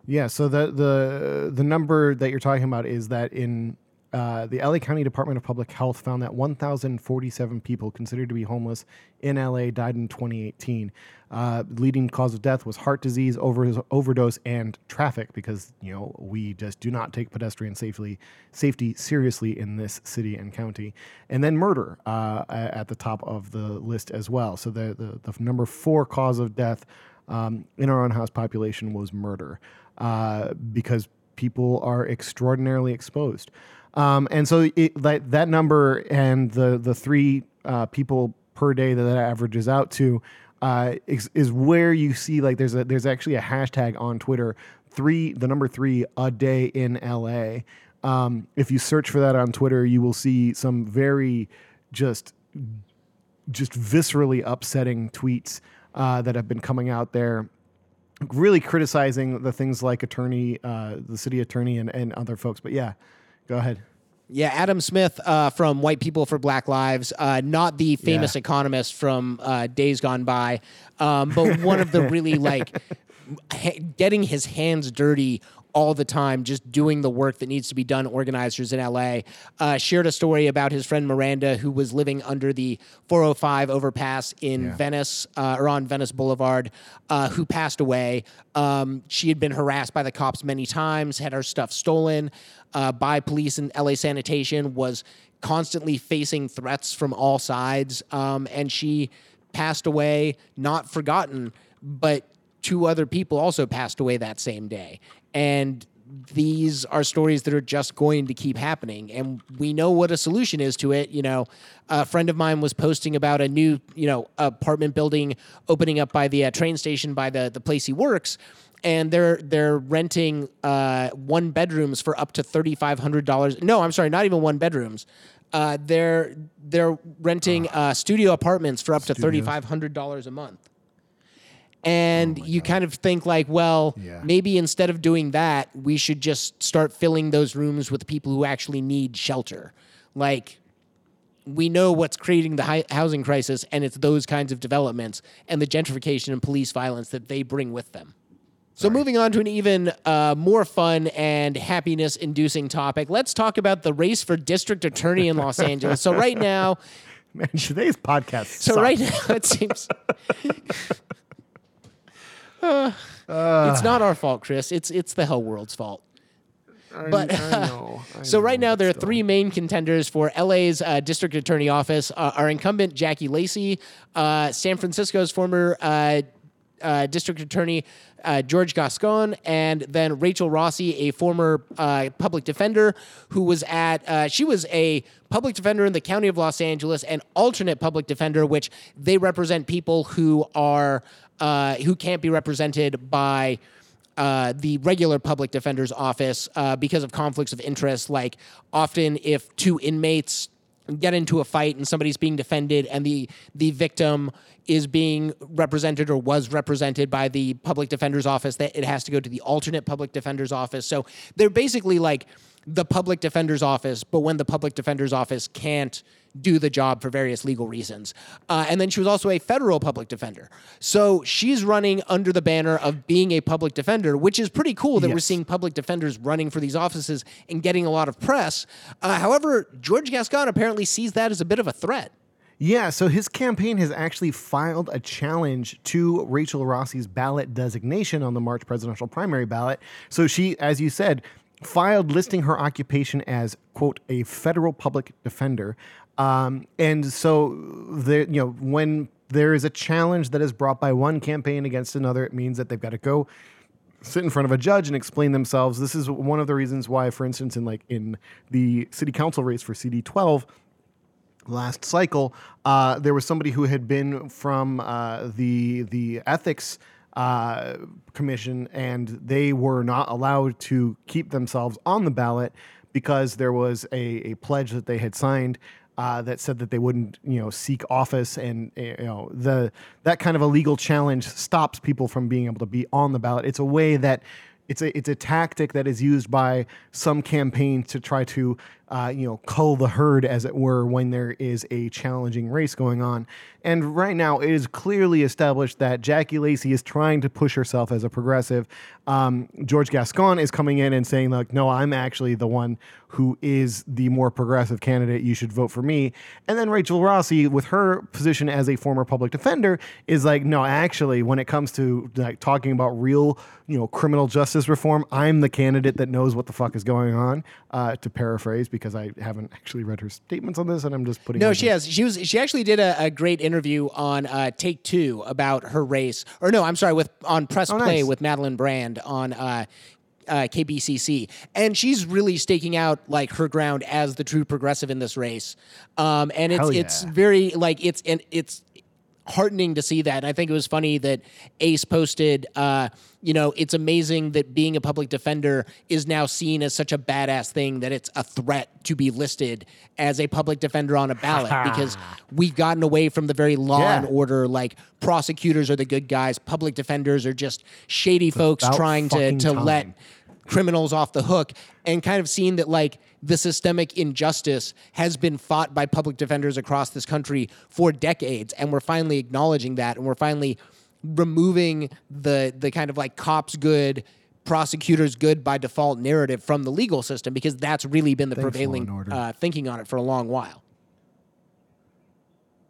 Yeah, so the the the number that you're talking about is that in uh, the LA County Department of Public Health found that 1,047 people considered to be homeless in LA died in 2018. Uh, leading cause of death was heart disease, over, overdose, and traffic because you know we just do not take pedestrian safely safety seriously in this city and county. And then murder uh, at the top of the list as well. So the the, the number four cause of death um, in our unhoused population was murder uh, because people are extraordinarily exposed. Um, and so it, that, that number and the, the three uh, people per day that that averages out to uh, is, is where you see like there's a there's actually a hashtag on Twitter three the number three a day in LA. Um, if you search for that on Twitter, you will see some very just just viscerally upsetting tweets uh, that have been coming out there, really criticizing the things like attorney, uh, the city attorney, and, and other folks. But yeah, go ahead. Yeah, Adam Smith uh, from White People for Black Lives, uh, not the famous Yeah. economist from uh, Days Gone By, um, but one of the <laughs> really like ha- getting his hands dirty all the time, just doing the work that needs to be done. Organizers in LA uh, shared a story about his friend Miranda, who was living under the 405 overpass in Yeah. Venice uh, or on Venice Boulevard, uh, who passed away. Um, she had been harassed by the cops many times, had her stuff stolen uh, by police and LA sanitation, was constantly facing threats from all sides, um, and she passed away, not forgotten, but two other people also passed away that same day. And these are stories that are just going to keep happening and we know what a solution is to it you know a friend of mine was posting about a new you know apartment building opening up by the uh, train station by the the place he works and they're they're renting uh, one bedrooms for up to thirty five hundred dollars. No, I'm sorry, not even one bedrooms. Uh, they're they're renting uh, studio apartments for up to thirty five hundred dollars a month. And you kind of think like, well, Yeah. maybe instead of doing that, we should just start filling those rooms with people who actually need shelter. Like we know what's creating the housing crisis, and it's those kinds of developments and the gentrification and police violence that they bring with them. So, moving on to an even uh, more fun and happiness inducing topic, let's talk about the race for district attorney in Los Angeles. So, right <laughs> now, Man, today's podcast. so sucks. right now, it seems. <laughs> Uh, it's not our fault, Chris. It's it's the hell world's fault. But I <laughs> know, I so right now there are three main contenders for LA's uh, district attorney office. Uh, our incumbent Jackie Lacey, uh, San Francisco's former uh, district attorney uh, George Gascon, and then Rachel Rossi, a former uh, public defender who was at. Uh, she was a public defender in the county of Los Angeles, and alternate public defender, which they represent people who are uh, who can't be represented by uh, the regular public defender's office uh, because of conflicts of interest. Like often, if two inmates get into a fight and somebody's being defended, and the the victim is being represented or was represented by the public defender's office, that it has to go to the alternate public defender's office. So they're basically like the public defender's office, but when the public defender's office can't do the job for various legal reasons. Uh, and then she was also a federal public defender. So she's running under the banner of being a public defender, which is pretty cool that we're seeing public defenders running for these offices and getting a lot of press. Uh, however, George Gascon apparently sees that as a bit of a threat. Yeah, so his campaign has actually filed a challenge to Rachel Rossi's ballot designation on the March presidential primary ballot. So she, as you said, filed listing her occupation as quote a federal public defender. Um, and so there, you know, when there is a challenge that is brought by one campaign against another, it means that they've got to go sit in front of a judge and explain themselves. This is one of the reasons why, for instance, in like in the city council race for CD twelve last cycle, uh, there was somebody who had been from uh, the the ethics uh, commission, and they were not allowed to keep themselves on the ballot because there was a, a pledge that they had signed. Uh, that said that they wouldn't, you know, seek office, and eh, you know the that kind of a legal challenge stops people from being able to be on the ballot. It's a way that it's a it's a tactic that is used by some campaigns to try to uh, you know cull the herd as it were when there is a challenging race going on. And right now it is clearly established that Jackie Lacey is trying to push herself as a progressive. Um, George Gascon is coming in and saying like no I'm actually the one who is the more progressive candidate. You should vote for me. And then Rachel Rossi with her position as a former public defender is like no actually when it comes to like talking about real you know criminal justice reform I'm the candidate that knows what the fuck is going on uh, to paraphrase because I haven't actually read her statements on this and I'm just putting No, she has. She was. She actually did a, a great interview on uh, Take Two about her race, or no, I'm sorry, with on Press Oh, Play nice. with Madeleine Brand on. Uh, uh, KBCC, and she's really staking out like her ground as the true progressive in this race, um, and it's Hell it's very like it's and it's heartening to see that. And I think it was funny that Ace posted, uh, you know, it's amazing that being a public defender is now seen as such a badass thing that it's a threat to be listed as a public defender on a ballot <laughs> because we've gotten away from the very law Yeah. and order. Like prosecutors are the good guys, public defenders are just shady folks about trying to to let. Criminals off the hook and kind of seeing that like the systemic injustice has been fought by public defenders across this country for decades. And we're finally acknowledging that and we're finally removing the the kind of like cops good prosecutors good by default narrative from the legal system because that's really been the prevailing uh, thinking on it for a long while.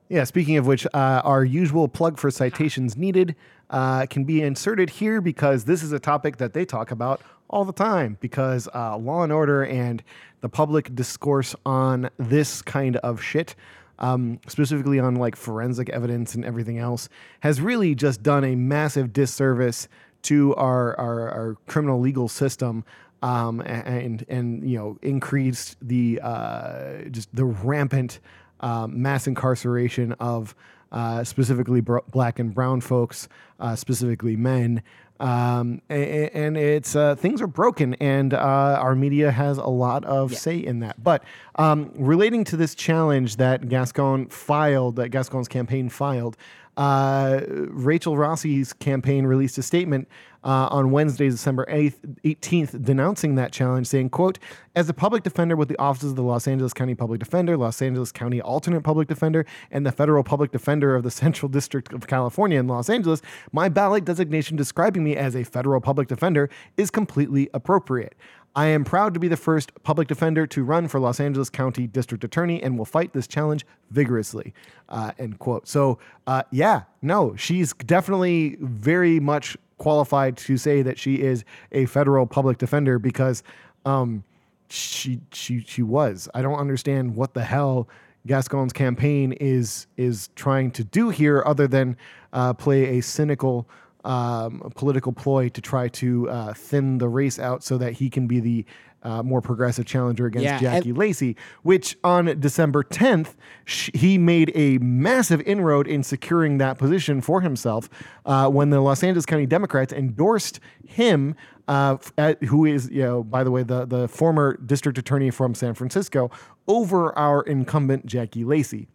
Yeah, speaking of which, uh, our usual plug for citations needed uh, can be inserted here because this is a topic that they talk about all the time because uh, law and order and the public discourse on this kind of shit, um, specifically on like forensic evidence and everything else, has really just done a massive disservice to our, our, our criminal legal system um, and and you know increased the uh, just the rampant um, mass incarceration of uh, specifically br- black and brown folks, uh, specifically men. Um, and it's uh, things are broken, and uh, our media has a lot of say in that. But um, relating to this challenge that Gascon filed, that Gascon's campaign filed, uh, Rachel Rossi's campaign released a statement uh, on Wednesday, December 8th, 18th, denouncing that challenge, saying, quote, as a public defender with the offices of the Los Angeles County Public Defender, Los Angeles County Alternate Public Defender, and the Federal Public Defender of the <laughs> Central District of California in Los Angeles, my ballot designation describing me as a federal public defender is completely appropriate. I am proud to be the first public defender to run for Los Angeles County District Attorney and will fight this challenge vigorously. Uh, end quote. So, uh, yeah, no, she's definitely very much qualified to say that she is a federal public defender because um, she she she was. I don't understand what the hell Gascon's campaign is is trying to do here, other than uh, play a cynical um, political ploy to try to uh, thin the race out so that he can be the uh, more progressive challenger against Yeah, Jackie and- Lacey. Which on December 10th, sh- he made a massive inroad in securing that position for himself uh, when the Los Angeles County Democrats endorsed him. Uh, at, who is, you know, by the way, the, the former district attorney from San Francisco over our incumbent Jackie Lacey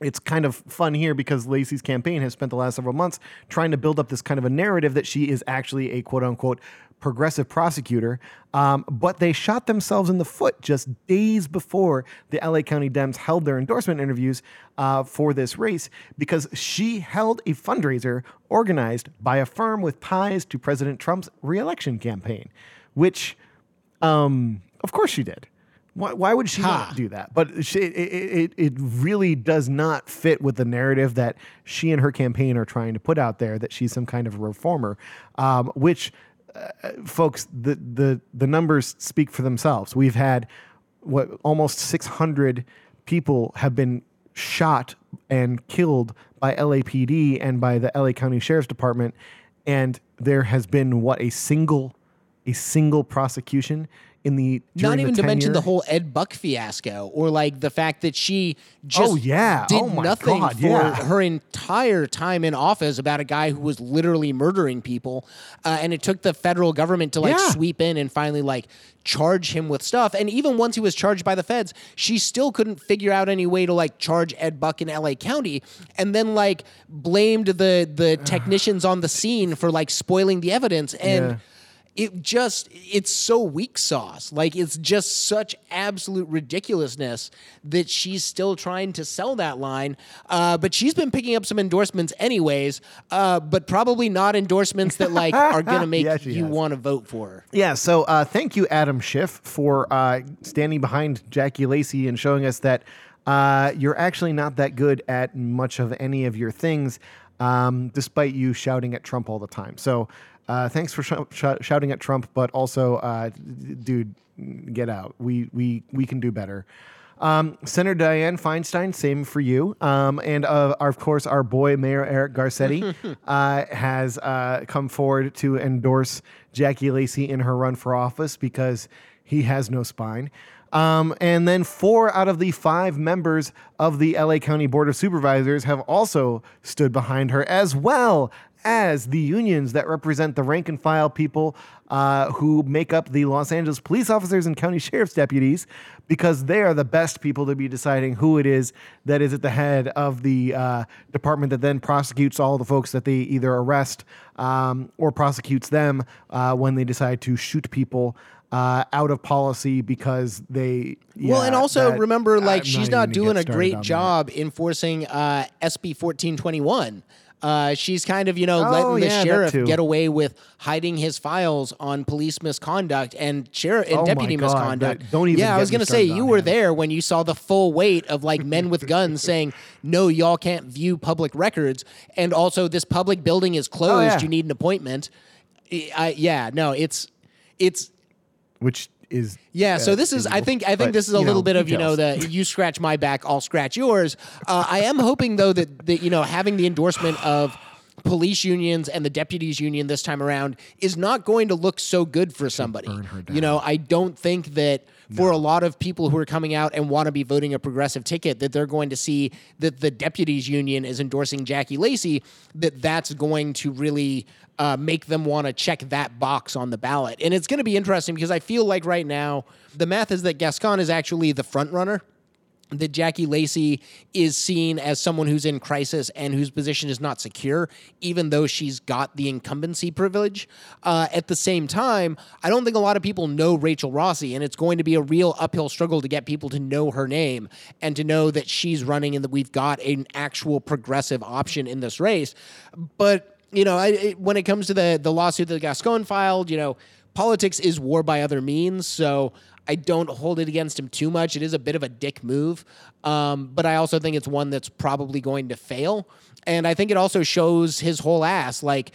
it's kind of fun here because Lacey's campaign has spent the last several months trying to build up this kind of a narrative that she is actually a quote unquote progressive prosecutor. Um, but they shot themselves in the foot just days before the LA County Dems held their endorsement interviews uh, for this race because she held a fundraiser organized by a firm with ties to President Trump's reelection campaign, which, um, of course, she did. Why, why would she Ha. not do that? But she, it, it, it really does not fit with the narrative that she and her campaign are trying to put out there that she's some kind of reformer, um, which, uh, folks, the, the, the numbers speak for themselves. We've had what almost 600 people have been shot and killed by LAPD and by the LA County Sheriff's Department, and there has been what a single a single prosecution in the Not even to mention the whole Ed Buck fiasco, or like the fact that she just Oh, yeah. did Oh, nothing God, for yeah. her entire time in office about a guy who was literally murdering people, uh, and it took the federal government to like Yeah. sweep in and finally like charge him with stuff. And even once he was charged by the feds, she still couldn't figure out any way to like charge Ed Buck in L.A. County, and then like blamed the the <sighs> technicians on the scene for like spoiling the evidence and Yeah. It just it's so weak sauce. Like it's just such absolute ridiculousness that she's still trying to sell that line. Uh, but she's been picking up some endorsements anyways uh, but probably not endorsements that like are gonna <laughs> make Yeah, you want to vote for her. Yeah, so uh, thank you, Adam Schiff, for uh, standing behind Jackie Lacey and showing us that uh, you're actually not that good at much of any of your things, um, despite you shouting at Trump all the time. So uh, thanks for sh- sh- shouting at Trump, but also, uh, dude, get out. We we we can do better. Um, Senator Dianne Feinstein, same for you. Um, and uh, our, of course, our boy Mayor Eric Garcetti <laughs> uh, has uh, come forward to endorse Jackie Lacey in her run for office because he has no spine. Um, and then four out of the five members of the LA County Board of Supervisors have also stood behind her, as well as the unions that represent the rank and file people uh, who make up the Los Angeles police officers and county <laughs> sheriff's deputies, because they are the best people to be deciding who it is that is at the head of the uh, department that then prosecutes all the folks that they either arrest um, or prosecutes them uh, when they decide to shoot people. Uh, out of policy because they well and also that- remember like I'm she's even not doing a great on that. job enforcing uh, sb 1421 uh, she's kind of, you know, Oh, letting the yeah, sheriff get away with hiding his files on police misconduct and sheriff and Oh deputy God, misconduct. don't even yeah, I was gonna say you were there when you saw the full weight of like men with <laughs> guns saying, "No, y'all can't view public records," and also this public building is closed. Oh, yeah. You need an appointment. I- yeah, no, it's it's which is yeah, so uh, this is. I think. I think But, this is a little know, bit of you know the <laughs> you scratch my back, I'll scratch yours. Uh, I am hoping though that that you know having the endorsement of police unions and the deputies union this time around is not going to look so good for somebody. You know, I don't think that for a lot of people who are coming out and want to be voting a progressive ticket that they're going to see that the deputies union is endorsing Jackie Lacey that that's going to really uh, make them want to check that box on the ballot. And it's going to be interesting because I feel like right now the math is that Gascon is actually the front runner that Jackie Lacey is seen as someone who's in crisis and whose position is not secure, even though she's got the incumbency privilege. Uh, at the same time, I don't think a lot of people know Rachel Rossi, and it's going to be a real uphill struggle to get people to know her name and to know that she's running and that we've got an actual progressive option in this race. But you know, I, it, when it comes to the the lawsuit that Gascon filed, you know, politics is war by other means. So I don't hold it against him too much. It is a bit of a dick move, um, but I also think it's one that's probably going to fail. And I think it also shows his whole ass. Like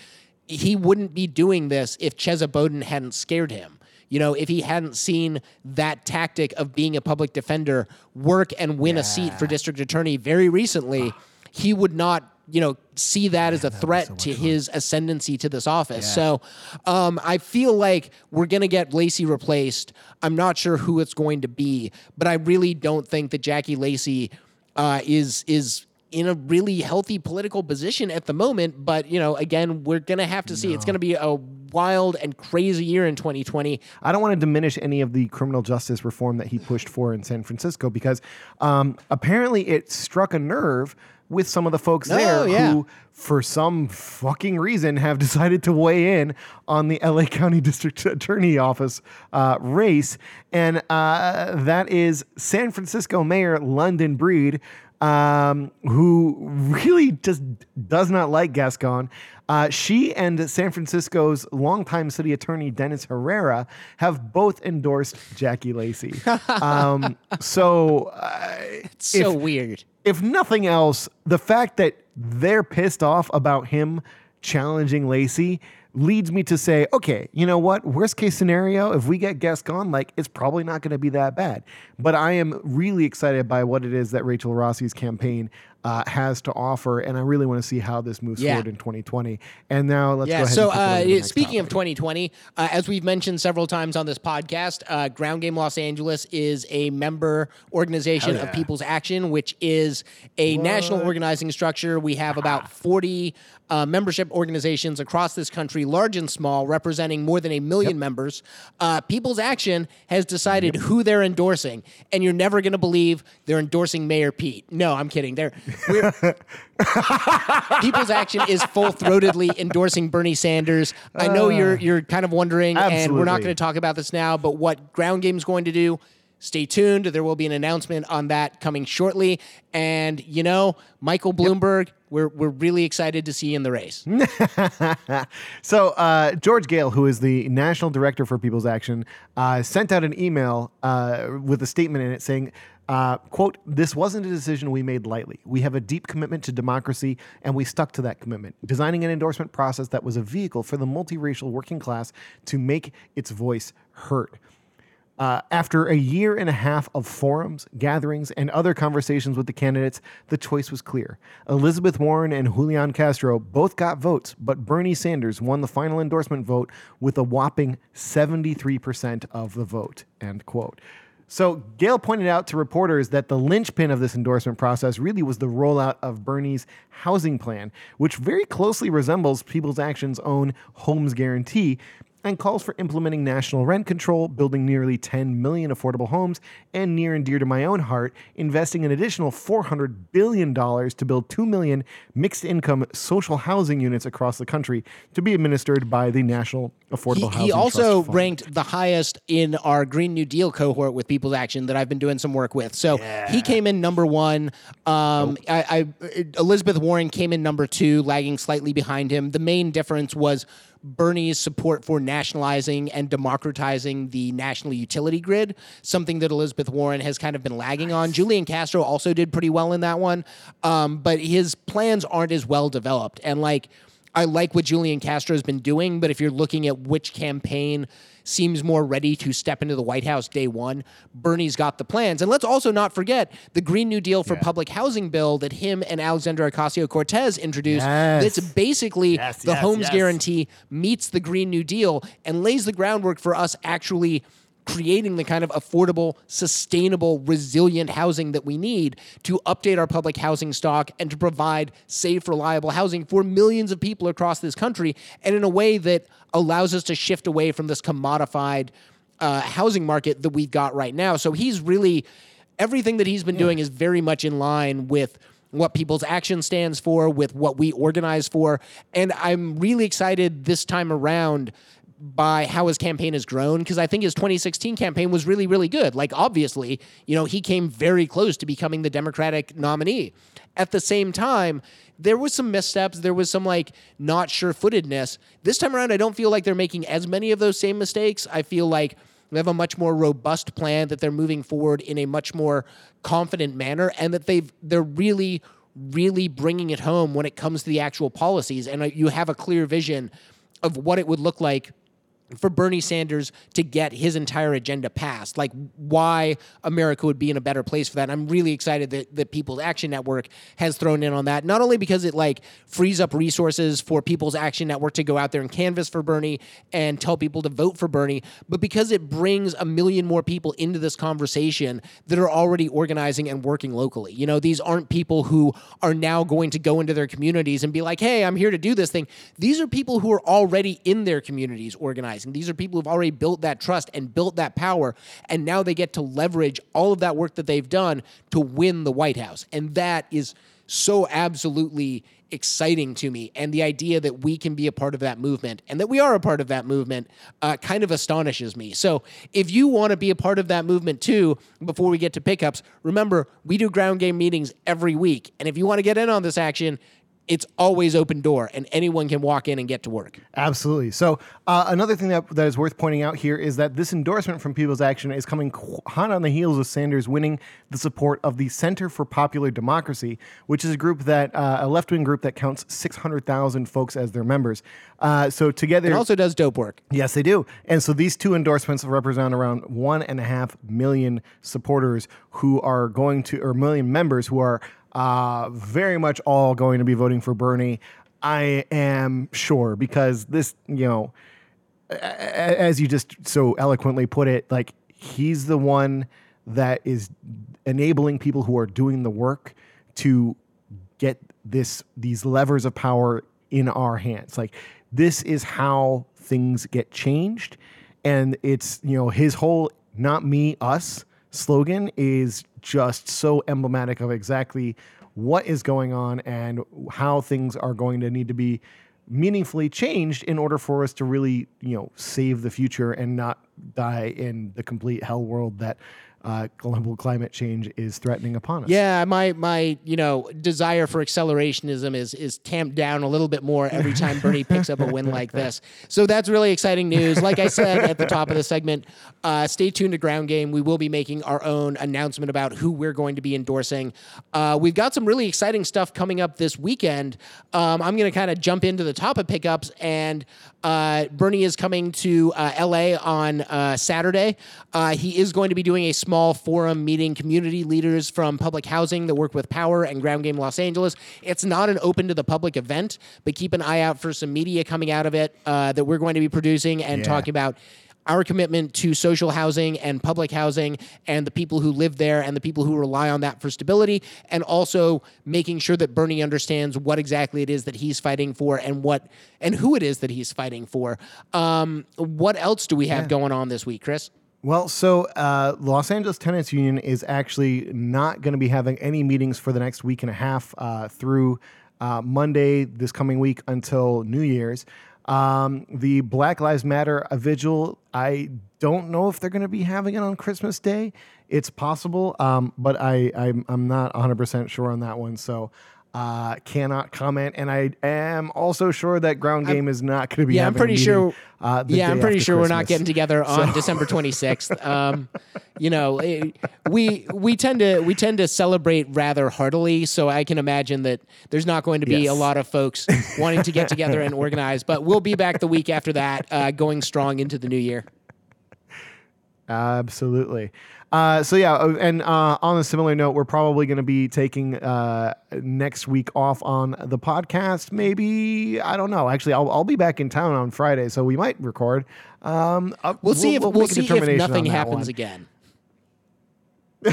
he wouldn't be doing this if Chesa Boudin hadn't scared him. You know, if he hadn't seen that tactic of being a public defender work and win a seat for district attorney very recently, he would not, you know, see that as a threat to his ascendancy to this office. So um, I feel like we're going to get Lacey replaced. I'm not sure who it's going to be, but I really don't think that Jackie Lacey uh, is is in a really healthy political position at the moment. But you know, again, we're gonna have to see. It's gonna be a wild and crazy year in 2020. I don't want to diminish any of the criminal justice reform that he pushed for in San Francisco because um, apparently it struck a nerve with some of the folks Oh, there yeah. who, for some fucking reason, have <laughs> decided to weigh in on the LA County <laughs> District Attorney Office uh, race. And uh, that is San Francisco Mayor London Breed. Um, who really just does not like Gascon. Uh, she and San Francisco's longtime city attorney Dennis Herrera have both endorsed Jackie Lacey. <laughs> um, so, uh, It's so weird. if nothing else, the fact that they're pissed off about him challenging Lacey leads me to say, okay, you know what? Worst case scenario, if we get Gascon, like it's probably not going to be that bad. But I am really excited by what it is that Rachel Rossi's campaign uh, has to offer, and I really want to see how this moves Yeah. forward in 2020. And now let's go Yeah. ahead. So, and kick it over to uh, speaking of 2020, uh, as we've mentioned several times on this podcast, uh, Ground Game Los Angeles is a member organization of People's Action, which is a national organizing structure. We have about 40 uh, membership organizations across this country, large and small, representing more than a million members. Uh, People's Action has decided who they're endorsing, and you're never going to believe they're endorsing Mayor Pete. No, I'm kidding. They're we're, <laughs> People's Action is full throatedly endorsing Bernie Sanders. I know you're you're kind of wondering, and we're not going to talk about this now, but what Ground Game's going to do. Stay tuned. There will be an announcement on that coming shortly. And you know, Michael Bloomberg, we're we're really excited to see you in the race. <laughs> So uh, George Goehl, who is the national director for People's Action, uh, sent out an email uh, with a statement in it saying. Uh, quote, this wasn't a decision we made lightly. We have a deep commitment to democracy, and we stuck to that commitment, designing an endorsement process that was a vehicle for the multiracial working class to make its voice heard. Uh, after a year and a half of forums, gatherings, and other conversations with the candidates, the choice was clear. Elizabeth Warren and Julian Castro both got votes, but Bernie Sanders won the final endorsement vote with a whopping 73% of the vote. End quote. So Goehl pointed out to reporters that the linchpin of this endorsement process really was the rollout of Bernie's housing plan, which very closely resembles People's Action's own Homes Guarantee and calls for implementing national rent control, building nearly 10 million affordable homes, and near and dear to my own heart, investing an additional $400 billion to build 2 million mixed income social housing units across the country to be administered by the National Affordable He, Housing he also ranked the highest in our Green New Deal cohort with People's Action that I've been doing some work with. So he came in number one. Um, I, I, Elizabeth Warren came in number two, lagging slightly behind him. The main difference was Bernie's support for nationalizing and democratizing the national utility grid, something that Elizabeth Warren has kind of been lagging on. Julian Castro also did pretty well in that one, um, but his plans aren't as well developed. And like, I like what Julian Castro has been doing, but if you're looking at which campaign seems more ready to step into the White House day one, Bernie's got the plans. And let's also not forget the Green New Deal for public housing bill that him and Alexandra Ocasio Cortez introduced. Yes. That's basically Yes, the yes, homes guarantee meets the Green New Deal and lays the groundwork for us actually creating the kind of affordable, sustainable, resilient housing that we need to update our public housing stock and to provide safe, reliable housing for millions of people across this country and in a way that allows us to shift away from this commodified uh, housing market that we've got right now. So he's really, everything that he's been doing is very much in line with what People's Action stands for, with what we organize for. And I'm really excited this time around by how his campaign has grown because I think his 2016 campaign was really, really good. Like, obviously, you know, he came very close to becoming the Democratic nominee. At the same time, there was some missteps. There was some like not sure footedness. This time around, I don't feel like they're making as many of those same mistakes. I feel like they have a much more robust plan that they're moving forward in a much more confident manner, and that they've they're really, really bringing it home when it comes to the actual policies. And uh, you have a clear vision of what it would look like for Bernie Sanders to get his entire agenda passed, like why America would be in a better place for that. And I'm really excited that the People's Action Network has thrown in on that. Not only because it like frees up resources for People's Action Network to go out there and canvass for Bernie and tell people to vote for Bernie, but because it brings a million more people into this conversation that are already organizing and working locally. You know, these aren't people who are now going to go into their communities and be like, "Hey, I'm here to do this thing." These are people who are already in their communities organizing. And these are people who've already built that trust and built that power, and now they get to leverage all of that work that they've done to win the White House. And that is so absolutely exciting to me. And the idea that we can be a part of that movement and that we are a part of that movement uh, kind of astonishes me. So if you want to be a part of that movement too, before we get to pickups, remember we do ground game meetings every week. And if you want to get in on this action, it's always open door and anyone can walk in and get to work. Absolutely. So uh, another thing that, that is worth pointing out here is that this endorsement from People's Action is coming hot on the heels of Sanders winning the support of the Center for Popular Democracy, which is a group that uh, a left wing group that counts six hundred thousand folks as their members. Uh, so together, It also does dope work. Yes, they do. And so these two endorsements represent around one and a half million supporters who are going to, or million members who are uh, very much all going to be voting for Bernie. I am sure because this, you know, as you just so eloquently put it, like he's the one that is enabling people who are doing the work to get this these levers of power in our hands. Like this is how things get changed, and it's you know his whole "not me, us" slogan is just so emblematic of exactly what is going on and how things are going to need to be meaningfully changed in order for us to really, you know, save the future and not die in the complete hell world that uh, global climate change is threatening upon us. Yeah, my my you know desire for accelerationism is is tamped down a little bit more every time Bernie picks up a win like <laughs> this. So that's really exciting news. Like I said at the top of the segment, uh, stay tuned to Ground Game. We will be making our own announcement about who we're going to be endorsing. Uh, we've got some really exciting stuff coming up this weekend. Um, I'm going to kind of jump into the top of pickups, and uh, Bernie is coming to uh, LA on uh, Saturday. Uh, he is going to be doing a small forum meeting community leaders from public housing that work with Power and Ground Game Los Angeles. It's not an open to the public event, but keep an eye out for some media coming out of it uh, that we're going to be producing and Yeah. talking about our commitment to social housing and public housing and the people who live there and the people who rely on that for stability and also making sure that Bernie understands what exactly it is that he's fighting for and what and who it is that he's fighting for. Um, what else do we have going on this week, Chris? Well, so uh, Los Angeles Tenants Union is actually not going to be having any meetings for the next week and a half uh, through uh, Monday this coming week until New Year's. Um, the Black Lives Matter vigil, I don't know if they're going to be having it on Christmas Day. It's possible, um, but I, I'm, I'm not 100% sure on that one. So uh, cannot comment. And I am also sure that Ground Game is not going to be Yeah, I'm pretty meeting, sure. uh, yeah, I'm pretty sure we're not getting together on <laughs> December 26th. Um, you know, eh, we we tend to we tend to celebrate rather heartily, so I can imagine that there's not going to be Yes. a lot of folks wanting to get together and organize. But we'll be back the week after that, uh, going strong into the new year. Absolutely. Uh, so yeah, uh, and uh, on a similar note, we're probably going to be taking uh, next week off on the podcast. Maybe I don't know. Actually, I'll, I'll be back in town on Friday, so we might record. Um, uh, We'll see if we'll, a see if nothing happens one. again. <laughs>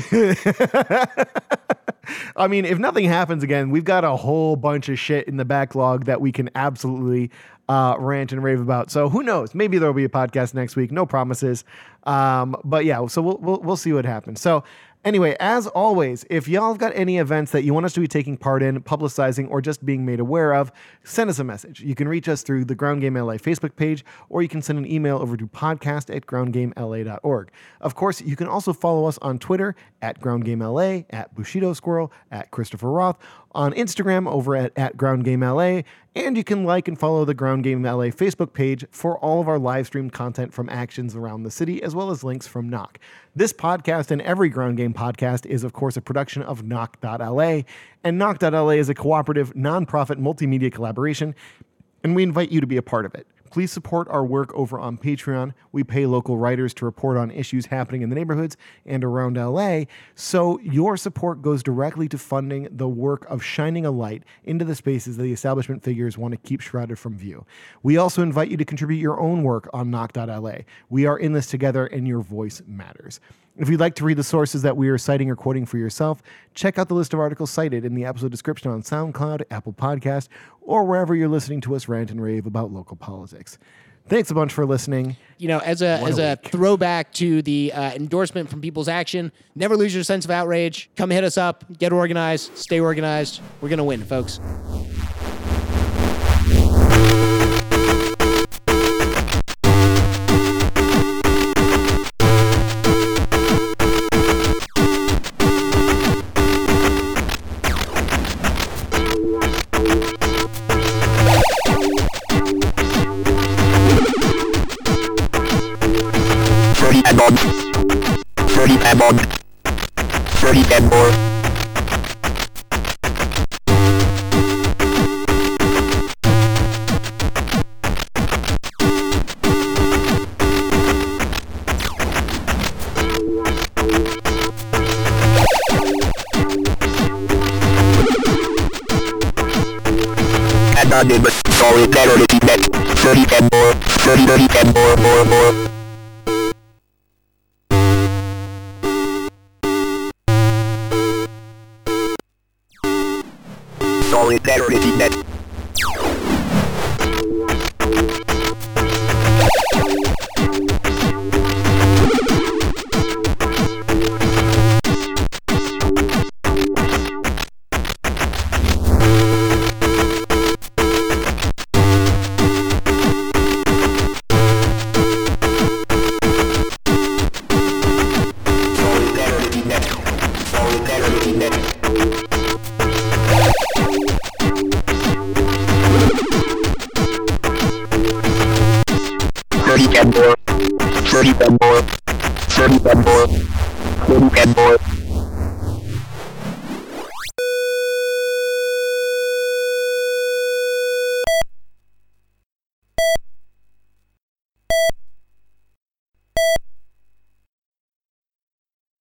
I mean, if nothing happens again, we've got a whole bunch of shit in the backlog that we can absolutely uh, rant and rave about. So who knows? Maybe there'll be a podcast next week. No promises. Um, but yeah, so we'll, we'll we'll see what happens. So Anyway, as always, if y'all have got any events that you want us to be taking part in, publicizing, or just being made aware of, send us a message. You can reach us through the Ground Game LA Facebook page, or you can send an email over to podcast at groundgamela.org. Of course, you can also follow us on Twitter at GroundGameLA, at Bushido Squirrel, at Christopher Roth, on Instagram over at, at Ground Game LA, and you can like and follow the Ground Game LA Facebook page for all of our live stream content from actions around the city, as well as links from Knock. This podcast and every Ground Game podcast is, of course, a production of Knock.la, and Knock.la is a cooperative, nonprofit multimedia collaboration, and we invite you to be a part of it. Please support our work over on Patreon. We pay local writers to report on issues happening in the neighborhoods and around LA. So your support goes directly to funding the work of shining a light into the spaces that the establishment figures want to keep shrouded from view. We also invite you to contribute your own work on Knock.la. We are in this together and your voice matters. If you'd like to read the sources that we are citing or quoting for yourself, check out the list of articles cited in the episode description on SoundCloud, Apple Podcast, or wherever you're listening to us rant and rave about local politics. Thanks a bunch for listening. You know, as a as a a throwback to the uh, endorsement from People's Action, never lose your sense of outrage. Come hit us up, get organized, stay organized. We're gonna win, folks.